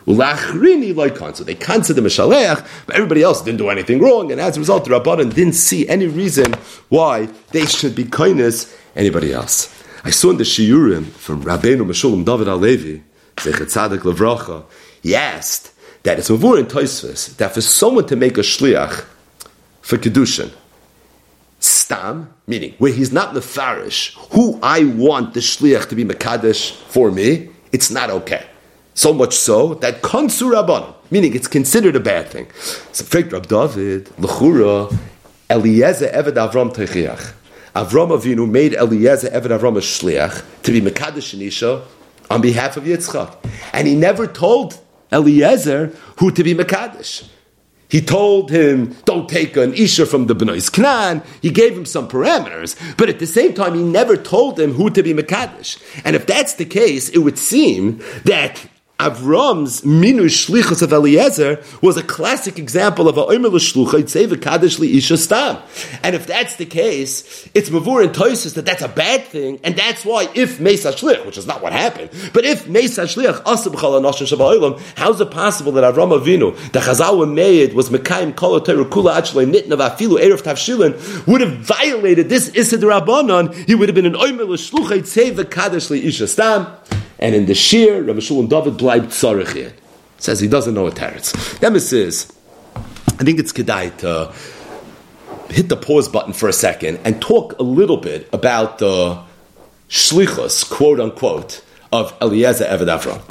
ulachrini loy kansu. They kansu the Mishalech, but everybody else didn't do anything wrong, and as a result, the Rabbanan didn't see any reason why they should be kindness anybody else. I saw in the Shiurim from Rabbeinu Meshulam David Alevi, Zechet Tzadik Levracha, he asked that it's mavur in Toisvis that for someone to make a shliach for Kedushin, stam, meaning where he's not mefarish, who I want the shliach to be mekadesh for me, it's not okay. So much so that konsu meaning it's considered a bad thing. So, Frek Rab David, Lechura, Eliezer Eved Avram Techiach. Avram Avinu made Eliezer Eved Avram a shliach to be mekadesh Nisha on behalf of Yitzchak, and he never told Eliezer who to be mekadesh. He told him, don't take an Isha from the Benois Knan. He gave him some parameters, but at the same time, he never told him who to be Makadish. And if that's the case, it would seem that Avram's minu shlichus of Eliezer was a classic example of a oimer l'shlucha yitzeva kadosh isha stam. And if that's the case, it's mavur and toisus that that's a bad thing, and that's why if mesa shlich, which is not what happened, but if mesa shlich asa b'chal anoshin shaba'ilam, how's it possible that Avram Avinu, the Chazal made was mekayim kol kula achlei nitnav afilu erev tavshilin, would have violated this isid rabbanon, he would have been an oimer l'shlucha yitzeva kadosh isha stam. And in the Shir, Rabbi Shulun David bleibt tzarech. Says he doesn't know a teretz. Demis is, I think it's kedai to hit the pause button for a second and talk a little bit about the shlichus, quote unquote, of Eliezer Eved Avram.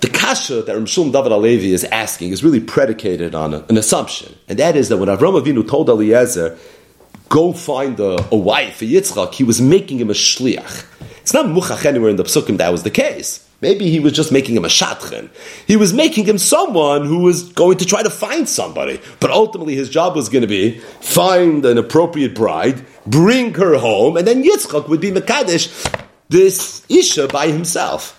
the kasha that Ramshul David Alevi is asking is really predicated on an assumption, and that is that when Avram Avinu told Eliezer, "Go find a, a wife for Yitzchak," he was making him a shliach. It's not muchach anywhere in the psukim that was the case. Maybe he was just making him a shatchen. He was making him someone who was going to try to find somebody. But ultimately, his job was going to be find an appropriate bride, bring her home, and then Yitzchak would be Mekadesh, this Isha by himself.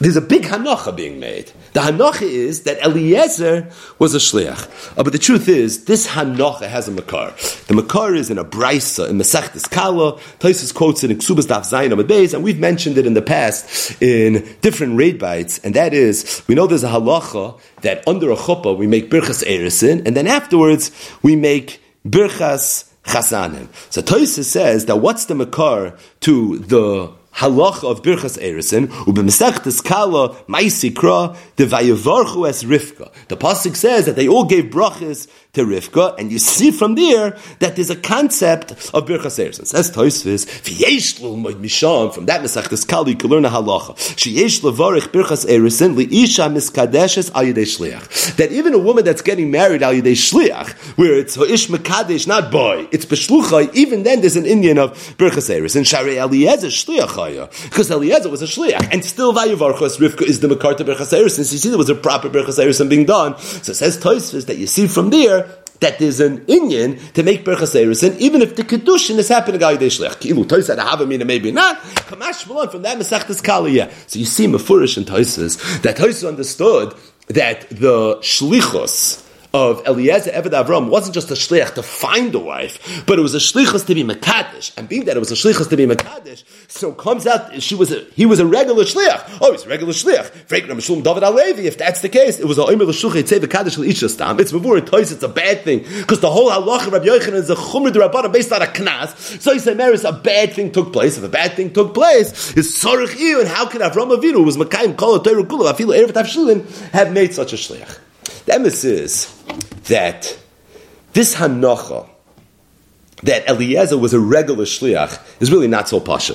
There's a big hanacha being made. The hanacha is that Eliezer was a shliach. Uh, but the truth is, this hanacha has a makar. The makar is in a brisa, in Masechtes Kala. Taisus quotes it in Ksubas Daf Zayin Beis, and we've mentioned it in the past in different raid bites, and that is, we know there's a halacha that under a chuppah we make birchas erisin, and then afterwards we make birchas chasanim. So Taisus says that what's the makar to the halacha of Birchas Erison, ubemesechtes kala maisikra the vayavarchu es Rivka. The pasuk says that they all gave brachas to Rivka, and you see from there that there's a concept of Birchas Erison. Says Toisvis, v'yesh misham, from that mesechtes kala you can learn a halacha. Sheyesh levarich Birchas Erison liisha miskadeshes al shliach. That even a woman that's getting married al yidei shliach, where it's hoish mekadesh, not boy, it's beshluchai, even then there's an Indian of Birchas Erison. Shari Eliezer shliach because Eliezer was a shliach, and still Vayivarchos Rivka is the Makarta Berchas since you see there was a proper Berchas being done. So says Toisvis that you see from there that there's an Indian to make Berchas and even if the Kedushin is happening to Yidei Shlech. Kilu a Havamina, maybe not. Kamash Malon, from that Masechtas Kaliya. So you see Mefurish and Toises, that Toises understood that the Shlichos, of Eliezer Eved Avram wasn't just a shliach to find a wife, but it was a shlichus to be mekadesh. And being that it was a shlichus to be mekadesh, so comes out she was a, he was a regular shliach. Oh, he's a regular shliach. David Alevi. If that's the case, it was a omer l'shuch yitzei v'kadesh l'isha stam. It's before it toys. It's a bad thing because the whole halacha Rabbi Yochanan is a chumr derabbanan based on a knas. So he said, Maris, a bad thing took place. If a bad thing took place, is sorich iyu. And how can Avram Avinu, was mekayim kol Torah kula afilu erev tavshilin, have made such a shliach? The emes is that this hanacha, that Eliezer was a regular shliach, is really not so pasha.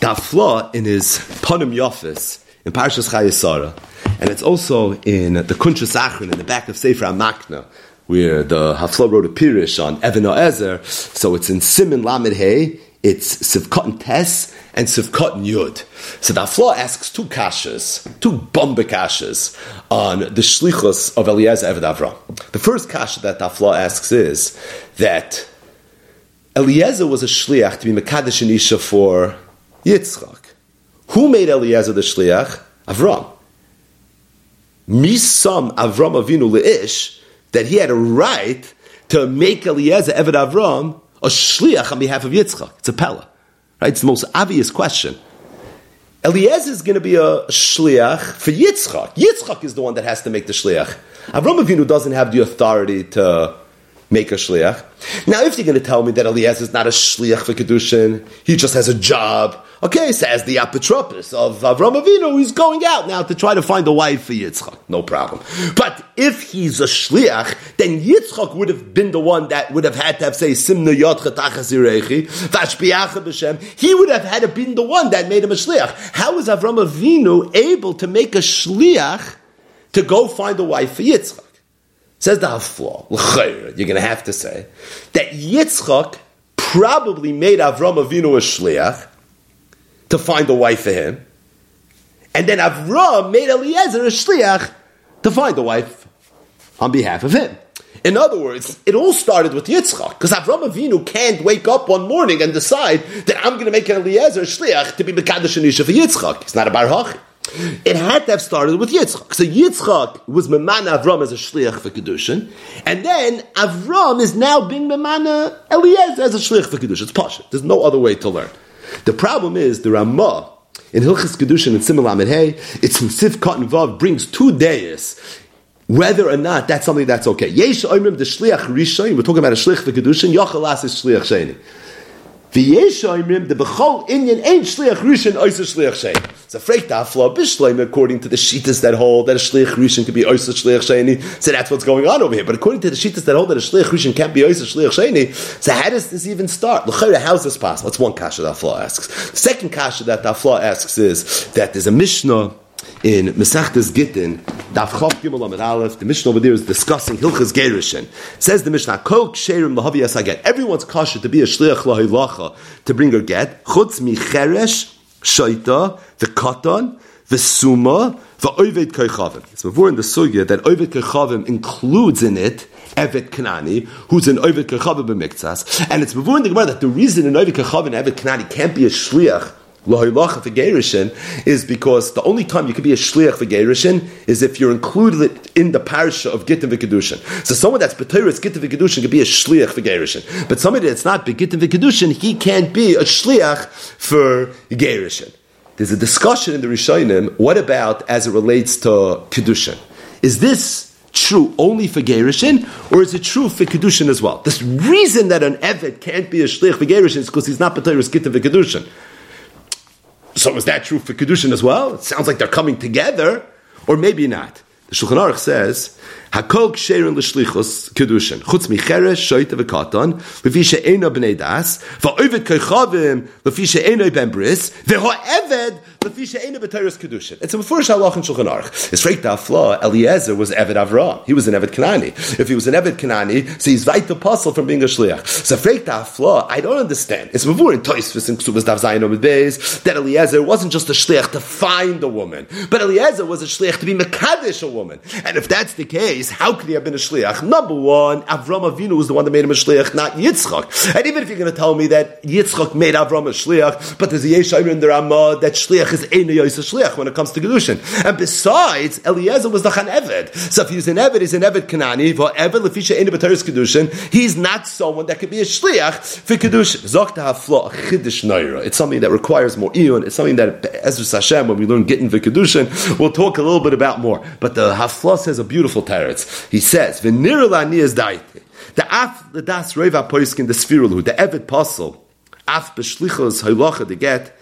Dafla in his Panim Yofis, in Parshas Chayesara, and it's also in the Kunshas Achron, in the back of Sefer Amakna, where the Hafla wrote a pirish on Evan Ezer, so it's in Simon Lamed Hey, it's Sivkot and Tes and Sivkot and Yud. So the Afla asks two kashas, two bomba kashas on the shlichus of Eliezer Eved Avram. The first kasha that the Afla asks is that Eliezer was a shliach to be Mekadesh and Isha for Yitzchak. Who made Eliezer the shliach? Avram. Misam Avram Avinu leish that he had a right to make Eliezer Eved Avram a shliach on behalf of Yitzchak. It's a pella. Right? It's the most obvious question. Eliezer is going to be a shliach for Yitzchak. Yitzchak is the one that has to make the shliach. Avram Avinu doesn't have the authority to make a shliach. Now, if you're going to tell me that Eliezer is not a shliach for kedushin, he just has a job. Okay, says the apotropos of Avram Avinu, he's going out now to try to find a wife for Yitzchak. No problem. But if he's a shliach, then Yitzchak would have been the one that would have had to have say Simna Yotcha Tachazirechi, Vashpiacha B'Shem. He would have had to been the one that made him a shliach. How is Avram Avinu able to make a shliach to go find a wife for Yitzchak? Says the Haflaw, you're going to have to say that Yitzchak probably made Avram Avinu a shliach to find a wife for him, and then Avram made Eliezer a shliach to find a wife on behalf of him. In other words, it all started with Yitzchak, because Avram Avinu can't wake up one morning and decide that I'm going to make an Eliezer a shliach to be Mekadosh Anisha for Yitzchak. It's not a Bar it had to have started with Yitzchak. So Yitzchak was Memana Avram as a shliach for Kedushin, and then Avram is now being Memana Eliezer as a shliach for Kedushin. It's Pasha. There's no other way to learn. The problem is the Ramah in Hilchas Kedushin and Simul Hey, it's in Sif Cotton Vav brings two days. Whether or not that's something that's okay. The Shliach Rishon, we're talking about a Shliach for Kedushin, Yochalas is Shliach Sheni. V'yeshoimrim the bechol inyan ain't shliach rishon oisa shliach shein. It's a freik dafla bishleim according to the shitas that hold that a shliach rishon can be oisa shliach sheini. So that's what's going on over here. But according to the shitas that hold that a shliach rishon can't be oisa shliach sheini, so how does this even start? L'chayra, how's this possible? That's one kasha that Afla asks. Second kasha that Afla asks is that there's a mishnah in Mesachtes Gittin, Daf Chav Gimel Amid Aleph, the Mishnah over there is discussing Hilchas Gerishin. Says the Mishnah, Kol Ksherim Lahavi Asaget. Everyone's kosher to be a Shliach Lahilacha to bring her get. Chutz Micheresh, Shaita, the Katan, the Suma, the Oived Koichavim. It's before in the Sugya that Oived Koichavim includes in it Evet Kanani, who's an Oived Koichavim b'miktzas. And it's before in the Gemara that the reason an Oived Koichavim and Evet Kanani can't be a Shliach Lahilacha for Gerishin is because the only time you can be a shliach for Gerishin is if you're included in the parasha of Gittin v'Kedushin. So someone that's B'Teres Gittin v'Kedushin can be a shliach for Gerishin. But somebody that's not Gittin v'Kedushin, he can't be a shliach for Gerishin. There's a discussion in the Rishonim, what about as it relates to Kedushin? Is this true only for Gerishin, or is it true for Kedushin as well? The reason that an Evet can't be a shliach for Gerishin is because he's not B'Teres Gittin v'Kedushin. So is that true for Kedushin as well? It sounds like they're coming together, or maybe not. The Shulchan Aruch says, Hakol ksherin l'shlichus kedushin. Chutz micheres shoyta v'katan, lefi she'ena b'nei das, va'ovet koichavim, lefi she'ena ben bris, v'ho'eved, It's a before shalach in Shulchan Aruch. It's right flaw. Eliezer was Eved Avram. He was an Eved Kanani. If he was an Eved Kanani, so he's right to puzzle from being a shliach. So freik flaw, I don't understand. It's before in Toisvis and Ksubas Dav Zayin Omid Beis, that Eliezer wasn't just a shliach to find a woman, but Eliezer was a shliach to be Mekadesh a woman. And if that's the case, how could he have been a shliach? Number one, Avram Avinu was the one that made him a shliach, not Yitzchak. And even if you're going to tell me that Yitzchak made Avram a shliach, but there's a Yeshayim in the Ramah that shliach is Eina shliach when it comes to Gedushin. And besides, Eliezer was the Chan Eved. So if he's an Eved, he's an Eved Kanani, for Eved Lefisha Eina B'Teres Kedushin, he's not someone that could be a shliach for Kedushin. Zok to haflo, Chiddush Naira. It's something that requires more Iyun. It's something that Ezra Hashem, when we learn Gittin Kedushin, we'll talk a little bit about more. But the haflo says a beautiful teretz. He says, "V'nirla is daite." The af the das reva poiskin the sphirulu the evet puzzle af b'shlichos halacha the get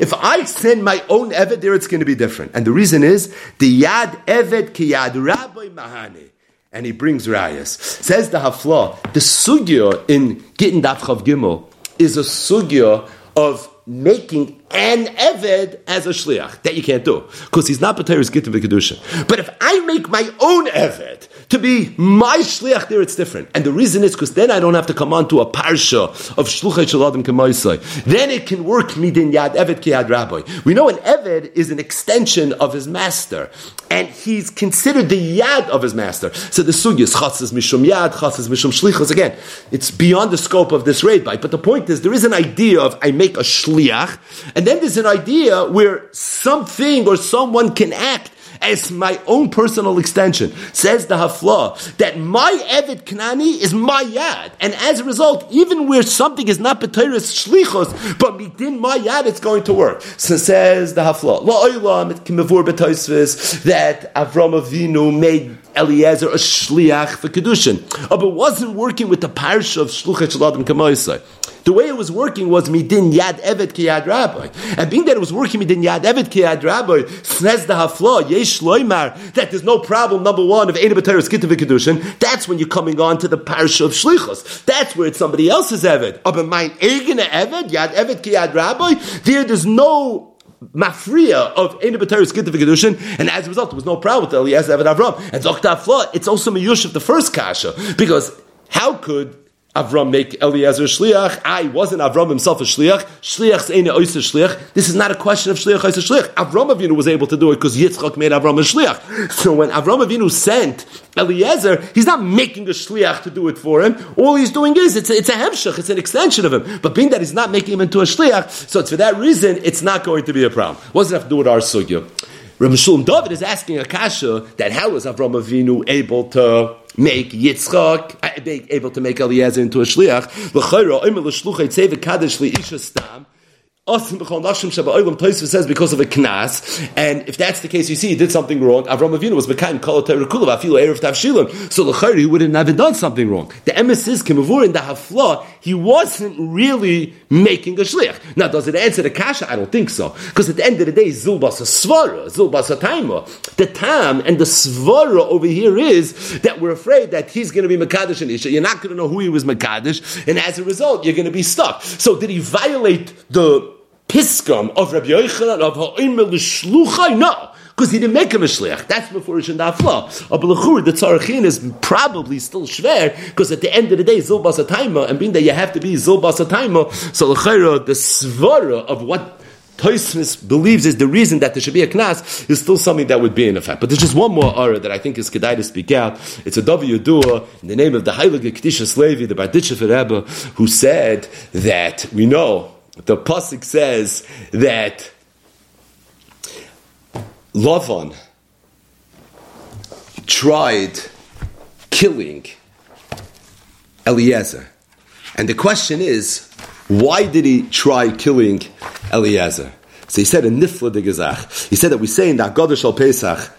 If I send my own evet there, it's going to be different, and the reason is the yad evet ki yad rabbi mahane. And he brings rayas. Says the hafla, the sugya in Gittin Daf Chav Gimel is a sugya of making an Eved as a Shliach. That you can't do. Because he's not Pateris Gittin V'Kedusha. But if I make my own Eved to be my Shliach there, it's different. And the reason is because then I don't have to come on to a Parsha of Shluchay Shaladim Kamaisai. Then it can work Midin Yad Eved Ki Yad Rabbi. We know an Eved is an extension of his master. And he's considered the Yad of his master. So the Sugi is Chatzes Mishum Yad, Chatzes Mishum Shlichos. Again, it's beyond the scope of this raid. But the point is, there is an idea of I make a Shliach, and then there's an idea where something or someone can act as my own personal extension. Says the Hafla that my Evet Knani is my Yad. And as a result, even where something is not B'teiris Shlichos, but within my Yad, it's going to work. So says the Hafla, that Avram Avinu made Eliezer a shliach for kedushin, oh, but wasn't working with the parsha of shluchet shaladim kamoisai. The way it was working was midin yad evet ki yad rabbi, and being that it was working midin yad evet ki yad rabbi, says the hafla yesh loymar that there's no problem. Number one of ena b'teres gitav kedushin. That's when you're coming on to the parsha of shlichus. That's where it's somebody else's evet. Oh, but mine eigene evet yad evet ki yad rabbi. There, there's no mafria of Eina B'Teres Gittin V'Kedushin, and as a result, there was no problem with Eliezer Eved Avram. And Zokta Fla, it's also Miyush of the first Kasha, because how could Avram make Eliezer shliach. I wasn't Avram himself a shliach. Shliach's ain't a shliach. This is not a question of shliach oisa shliach. Avram Avinu was able to do it because Yitzchak made Avram a shliach. So when Avram Avinu sent Eliezer, he's not making a shliach to do it for him. All he's doing is it's a, it's a hemshach. It's an extension of him. But being that he's not making him into a shliach, so it's for that reason it's not going to be a problem. It have to do with our sugya? Rav Shalom David is asking a kasha that how was Avram Avinu able to make Yitzchak, uh, able to make Eliezer into a shliach. Oimer l'shluchay tzevik kadesh li'isha stam, says because of a knas, and if that's the case, you see he did something wrong. Avram Avinu was mekaim kol terekulav afilu erev tavshilim. So l'chayri he wouldn't have done something wrong. The emes is kemavur in the hafla. He wasn't really making a shliach. Now, does it answer the kasha? I don't think so, because at the end of the day, zilbas a svara, zilbas a taima. The tam and the svara over here is that we're afraid that he's going to be mekadosh and isha. You're not going to know who he was mekadosh, and as a result, you're going to be stuck. So, did he violate the piskam of Rabbi Yochanan of ha'imel l'shluchai? No because he didn't make him a shliach. That's before in that flaw. But the tzarachin is probably still shver because at the end of the day, zilbas ataima, and being that you have to be zilbas ataima, so the svara of what Toysmus believes is the reason that there should be a knas is still something that would be in effect. But there's just one more aura that I think is kedai to speak out. It's a Davi Yudua in the name of the Heilige Kedishas Levi, the Barditchev Rebbe, who said that we know the pasuk says that Lavan tried killing Eliezer. And the question is, why did he try killing Eliezer? So he said in Nifla de Gezach, he said that we say in the Haggadah Shal Pesach,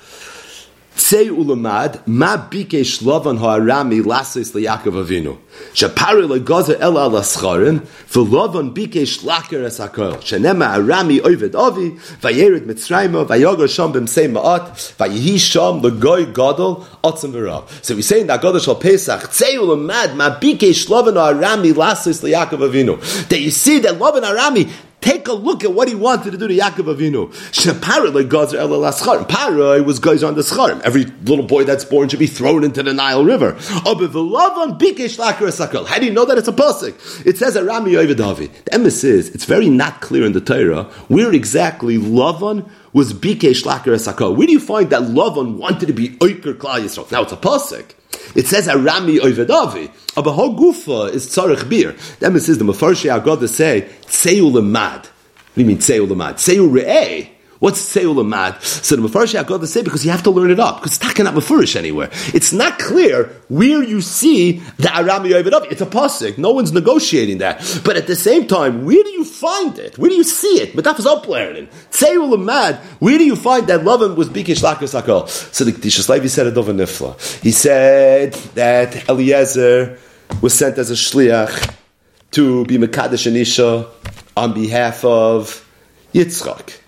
Say ulamad ma bikesh lavan ha'arami lasis leYakov Avinu. Shapari legazer el al ascharim v'lavan bikesh laker es hakol. Shenema arami oived avi vayered mitzrayim vayogar sham b'msei ma'at vayehi sham legoy gadol atzim v'rav. So we say in that Godah Shal Pesach, Say ulamad ma bikesh lavan ha'arami lasis leYakov Avinu. That you see that lavan arami Take a look at what he wanted to do to Yaakov Avinu. Shepara gazer el elaschar. Para was guys on the scharim. Every little boy that's born should be thrown into the Nile River. How do you know that it's a pasuk? It says at Rami Yovedavi. The emes is it's very not clear in the Torah where exactly Lavan was bikesh esakol. Where do you find that Lavan wanted to be oiker klal Yisrael? Now it's a pasuk. It says Arami Oivedavi. Aber ho gufa is tzarech bir. That means the Mefarshi Agada say Tzeu lemad. What do you mean Tzeu lemad? Tzeu re'eh. What's Tzeu lemad? So the Mefarish to say because you have to learn it up because it's not Mefarish anywhere. It's not clear where you see the Arami Oivedavi. It's a pasuk. No one's negotiating that. But at the same time, where do you find it? Where do you see it? But that was up learning. Tzeu lemad. Where do you find that Lavan was bikish lakas? So the Kedishas Levi said it over Nifla. He said that Eliezer was sent as a shliach to be Mekadesh Anisha on behalf of Yitzchak.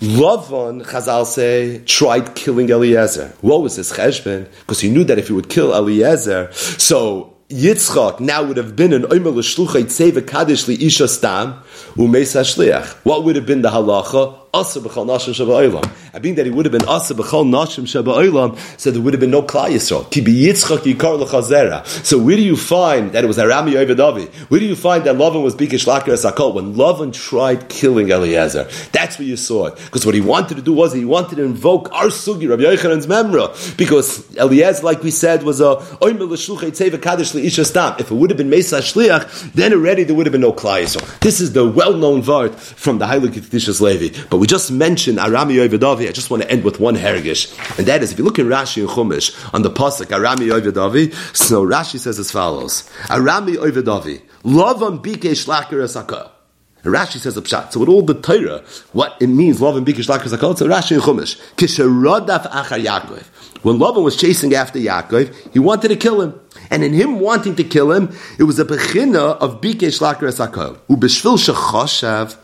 Lavan, Chazal say, tried killing Eliezer. What was his cheshbon? Because he knew that if he would kill Eliezer, so Yitzchak now would have been an Omer L'Shlucha Yitzeva Kaddish Isha Stam Umeis HaShliach. What would have been the halacha? Asa nashim shaba I mean that he would have been asa b'chal nashim shaba so there would have been no klal yisrael. Ki biyitzchak yikar. So where do you find that it was Arami Ovedavi? Where do you find that Lavan was bikish lakir sakol? When Lavan tried killing Eliezer, that's where you saw it. Because what he wanted to do was he wanted to invoke our sugi, Rabbi Yochanan's memra, because Eliezer, like we said, was a. If it would have been mesa shliach, then already there would have been no klal yisrael. This is the well-known vart from the Heilig Kedishas Levi. But we just mentioned Arami Yovedavi. I just want to end with one hergish, and that is if you look in Rashi and Chumash on the pasuk Arami Yovedavi. So Rashi says as follows: Arami Yovedavi, Lavan Bike Shlaker Esakah. Rashi says a pshat. So with all the Torah, what it means, love and bikish lakar zakol, so Rashi and Chumash. Kisharodaf achar Yaakov. When Lavan was chasing after Yaakov, he wanted to kill him. And in him wanting to kill him, it was a bechina of bikish lakar zakol. Ubeshvil shechoshav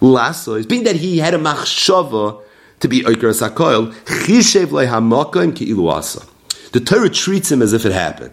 lasos, being that he had a machshava to be Oikar Sakoil, Chishev Lehamakim Ki Iluasa. The Torah treats him as if it happened.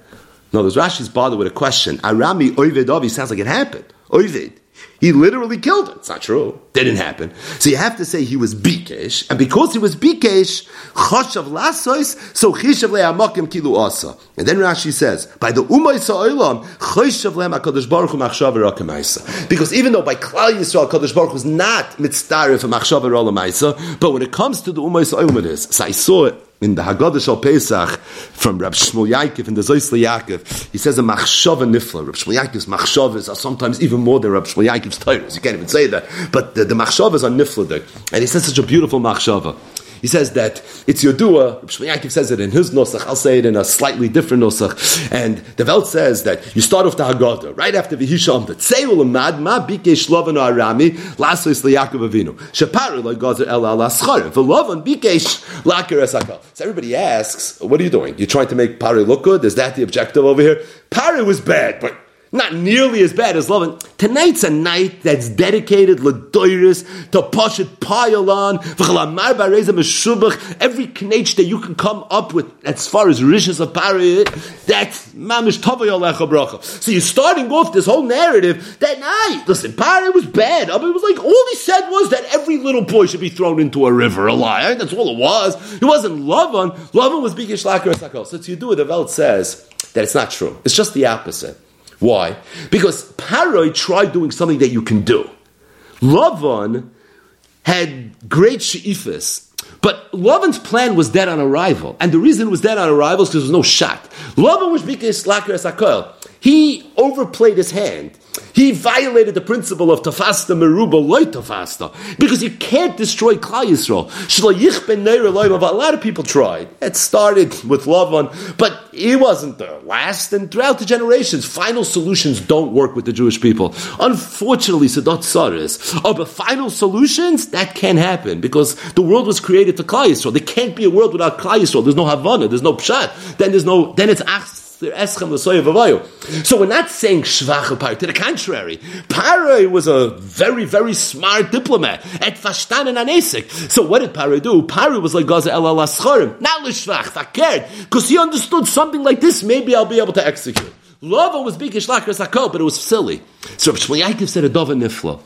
No, there's Rashi's bothered with a question. Arami Oived Avi sounds like it happened. Oived. He literally killed it. It's not true. Didn't happen. So you have to say he was bikesh, and because he was bikesh, choshav lasois, so chishav le'amakim kilu asa. And then Rashi says, by the umay sa'olam, choshav le'am HaKadosh Baruch Hu machshav. Because even though by Klal Yisrael, HaKadosh Baruch is not mitzdarif for machshav rakamaisa, but when it comes to the umay sa'olam it is. So I saw it in the Haggadah Shal Pesach from Rab Shmuel Yaakov in the Zoisle Yaakov, he says a machshava nifla. Rab Shmuel Yaakov's machshavas are sometimes even more than Rab Shmuel Yaakov's Torahs. You can't even say that. But the, the machshavas are nifla. And he says such a beautiful machshava. He says that it's Yodua. Yaakov says it in his nosach. I'll say it in a slightly different nosach. And the Welt says that you start off the Haggadah right after Vihisham. That Seul Mad Ma Bikesh Lovan Arami Lasos LeYaakov Avinu Shaparu LeGazer El Al Ascharim V'Lovan Bikesh Laker Esakal. So everybody asks, what are you doing? You're trying to make Pari look good? Is that the objective over here? Pari was bad, but Not nearly as bad as Lavan. Tonight's a night that's dedicated Ladoiris to Pashat Payalon, every knech that you can come up with as far as Rishas of Pari, that's Mamish Tavayalecha Bracha. So you're starting off this whole narrative that night. Listen, Pari was bad. I mean, it was like, all he said was that every little boy should be thrown into a river, a lie. That's all it was. It wasn't Lavan. Lavan was Bigish Lakar Sakal. So it, the Welt says that it's not true. It's just the opposite. Why? Because Paroi tried doing something that you can do. Lavan had great she'ifas, but Lavan's plan was dead on arrival. And the reason it was dead on arrival is because there was no shot. Lavan was slacker as He overplayed his hand. He violated the principle of tafasta meruba loy tafasta because you can't destroy Klal Yisrael. A lot of people tried. It started with Lavan, but it wasn't the last. And throughout the generations, final solutions don't work with the Jewish people. Unfortunately, Sadat Saris. Oh, but final solutions that can't happen because the world was created to Klal Yisrael. There can't be a world without Klal Yisrael. There's no Havana. There's no Pshat. Then there's no. Then it's so we're not saying Shvach Pari. To the contrary, Pari was a very, very smart diplomat at and Anesik. So what did Pari do? Pari was like Gaza El Alaschorim, not Lishvach, cared because he understood something like this. Maybe I'll be able to execute. Lava was big Ishlakar Sakol, but it was silly. So Shmuel said a Dova Nifla.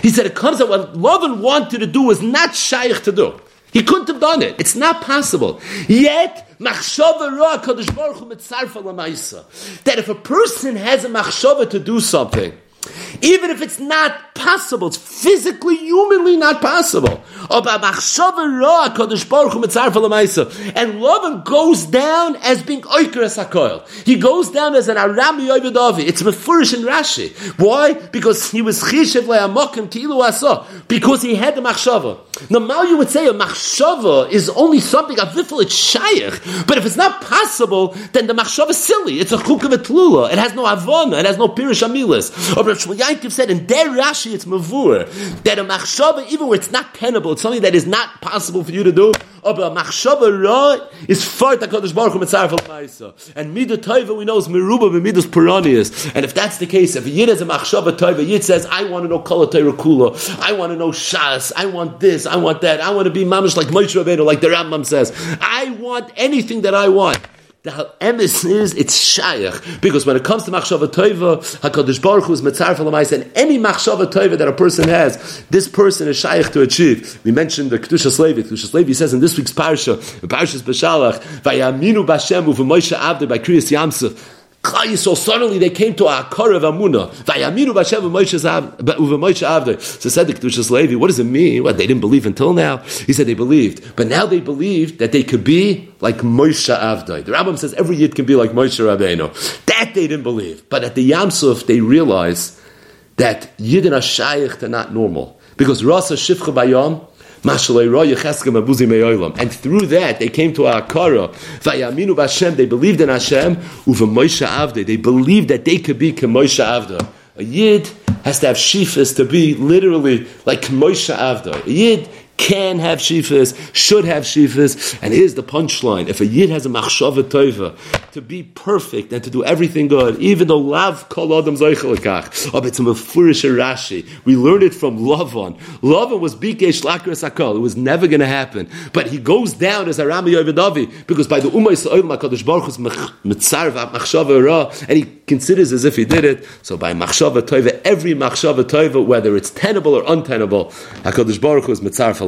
He said it comes out what Lavan wanted to do was not shaykh to do. He couldn't have done it. It's not possible. Yet, that if a person has a machshava to do something, even if it's not possible, it's physically, humanly not possible. And love goes down as being oikras hakoil. He goes down as an arami oivedavi. It's mefurish in Rashi. Why? Because he was chishev le'amokim tilu asa. Because he had the machshava. Now you would say a machshava is only something, a vifel, it's shayach. But if it's not possible, then the machshava is silly. It's a chuk of a It has no avona. It has no pirish amilis. Rav Shmuel said in Der Rashi, it's mavur that a machshava, even where it's not tenable, it's something that is not possible for you to do. But a machshava ra is far Hakadosh Baruch Hu mitzaref al And midah toiva we know is meruba b'midas puranias. And if that's the case, if yid has a machshava toiva, yid says, I want to know kol kula, I want to know shas, I want this, I want that, I want to be mamish like Moshe Rabbeinu, like the Rambam says. I want anything that I want. The emes is it's shayach because when it comes to machshava toiva, Hakadosh Baruch Hu is mitzaref and any machshava toiva that a person has, this person is shayach to achieve. We mentioned the Kedushas Levi. Kedushas Levi says in this week's parsha, Parshas Beshalach, Vayaminu Bashem u'v'Moshe Avdei by Kriyas Yamsuf. So suddenly they came to Akar of Amuna. So said the Kedushas Levi, what does it mean? What, they didn't believe until now? He said they believed. But now they believed that they could be like Moshe Avdei. The Rambam says every yid can be like Moshe Rabbeinu. That they didn't believe. But at the Yamsuf, they realized that Yid and are not normal. Because Rasa Shifcha Bayom, and through that, they came to Akara. They believed in Hashem. Avde, they believed that they could be Moshe Avda. A Yid has to have shifas to be literally like Moshe Avda. A Yid can have shifas, should have shifas, and here's the punchline: if a yid has a machshava tova to be perfect and to do everything good, even though lav kol adam zeichelakach, oh, it's a mefurish Rashi. We learned it from Lavan. Lavan was bikesh lakras akol. It was never going to happen, but he goes down as a Arami Yovedavi because by the umay sa'olim Hakadosh Baruch Hu's mitzarv machshava ra, and he considers as if he did it. So by machshava tova, every machshava tova, whether it's tenable or untenable, Hakadosh Baruch is mitzarv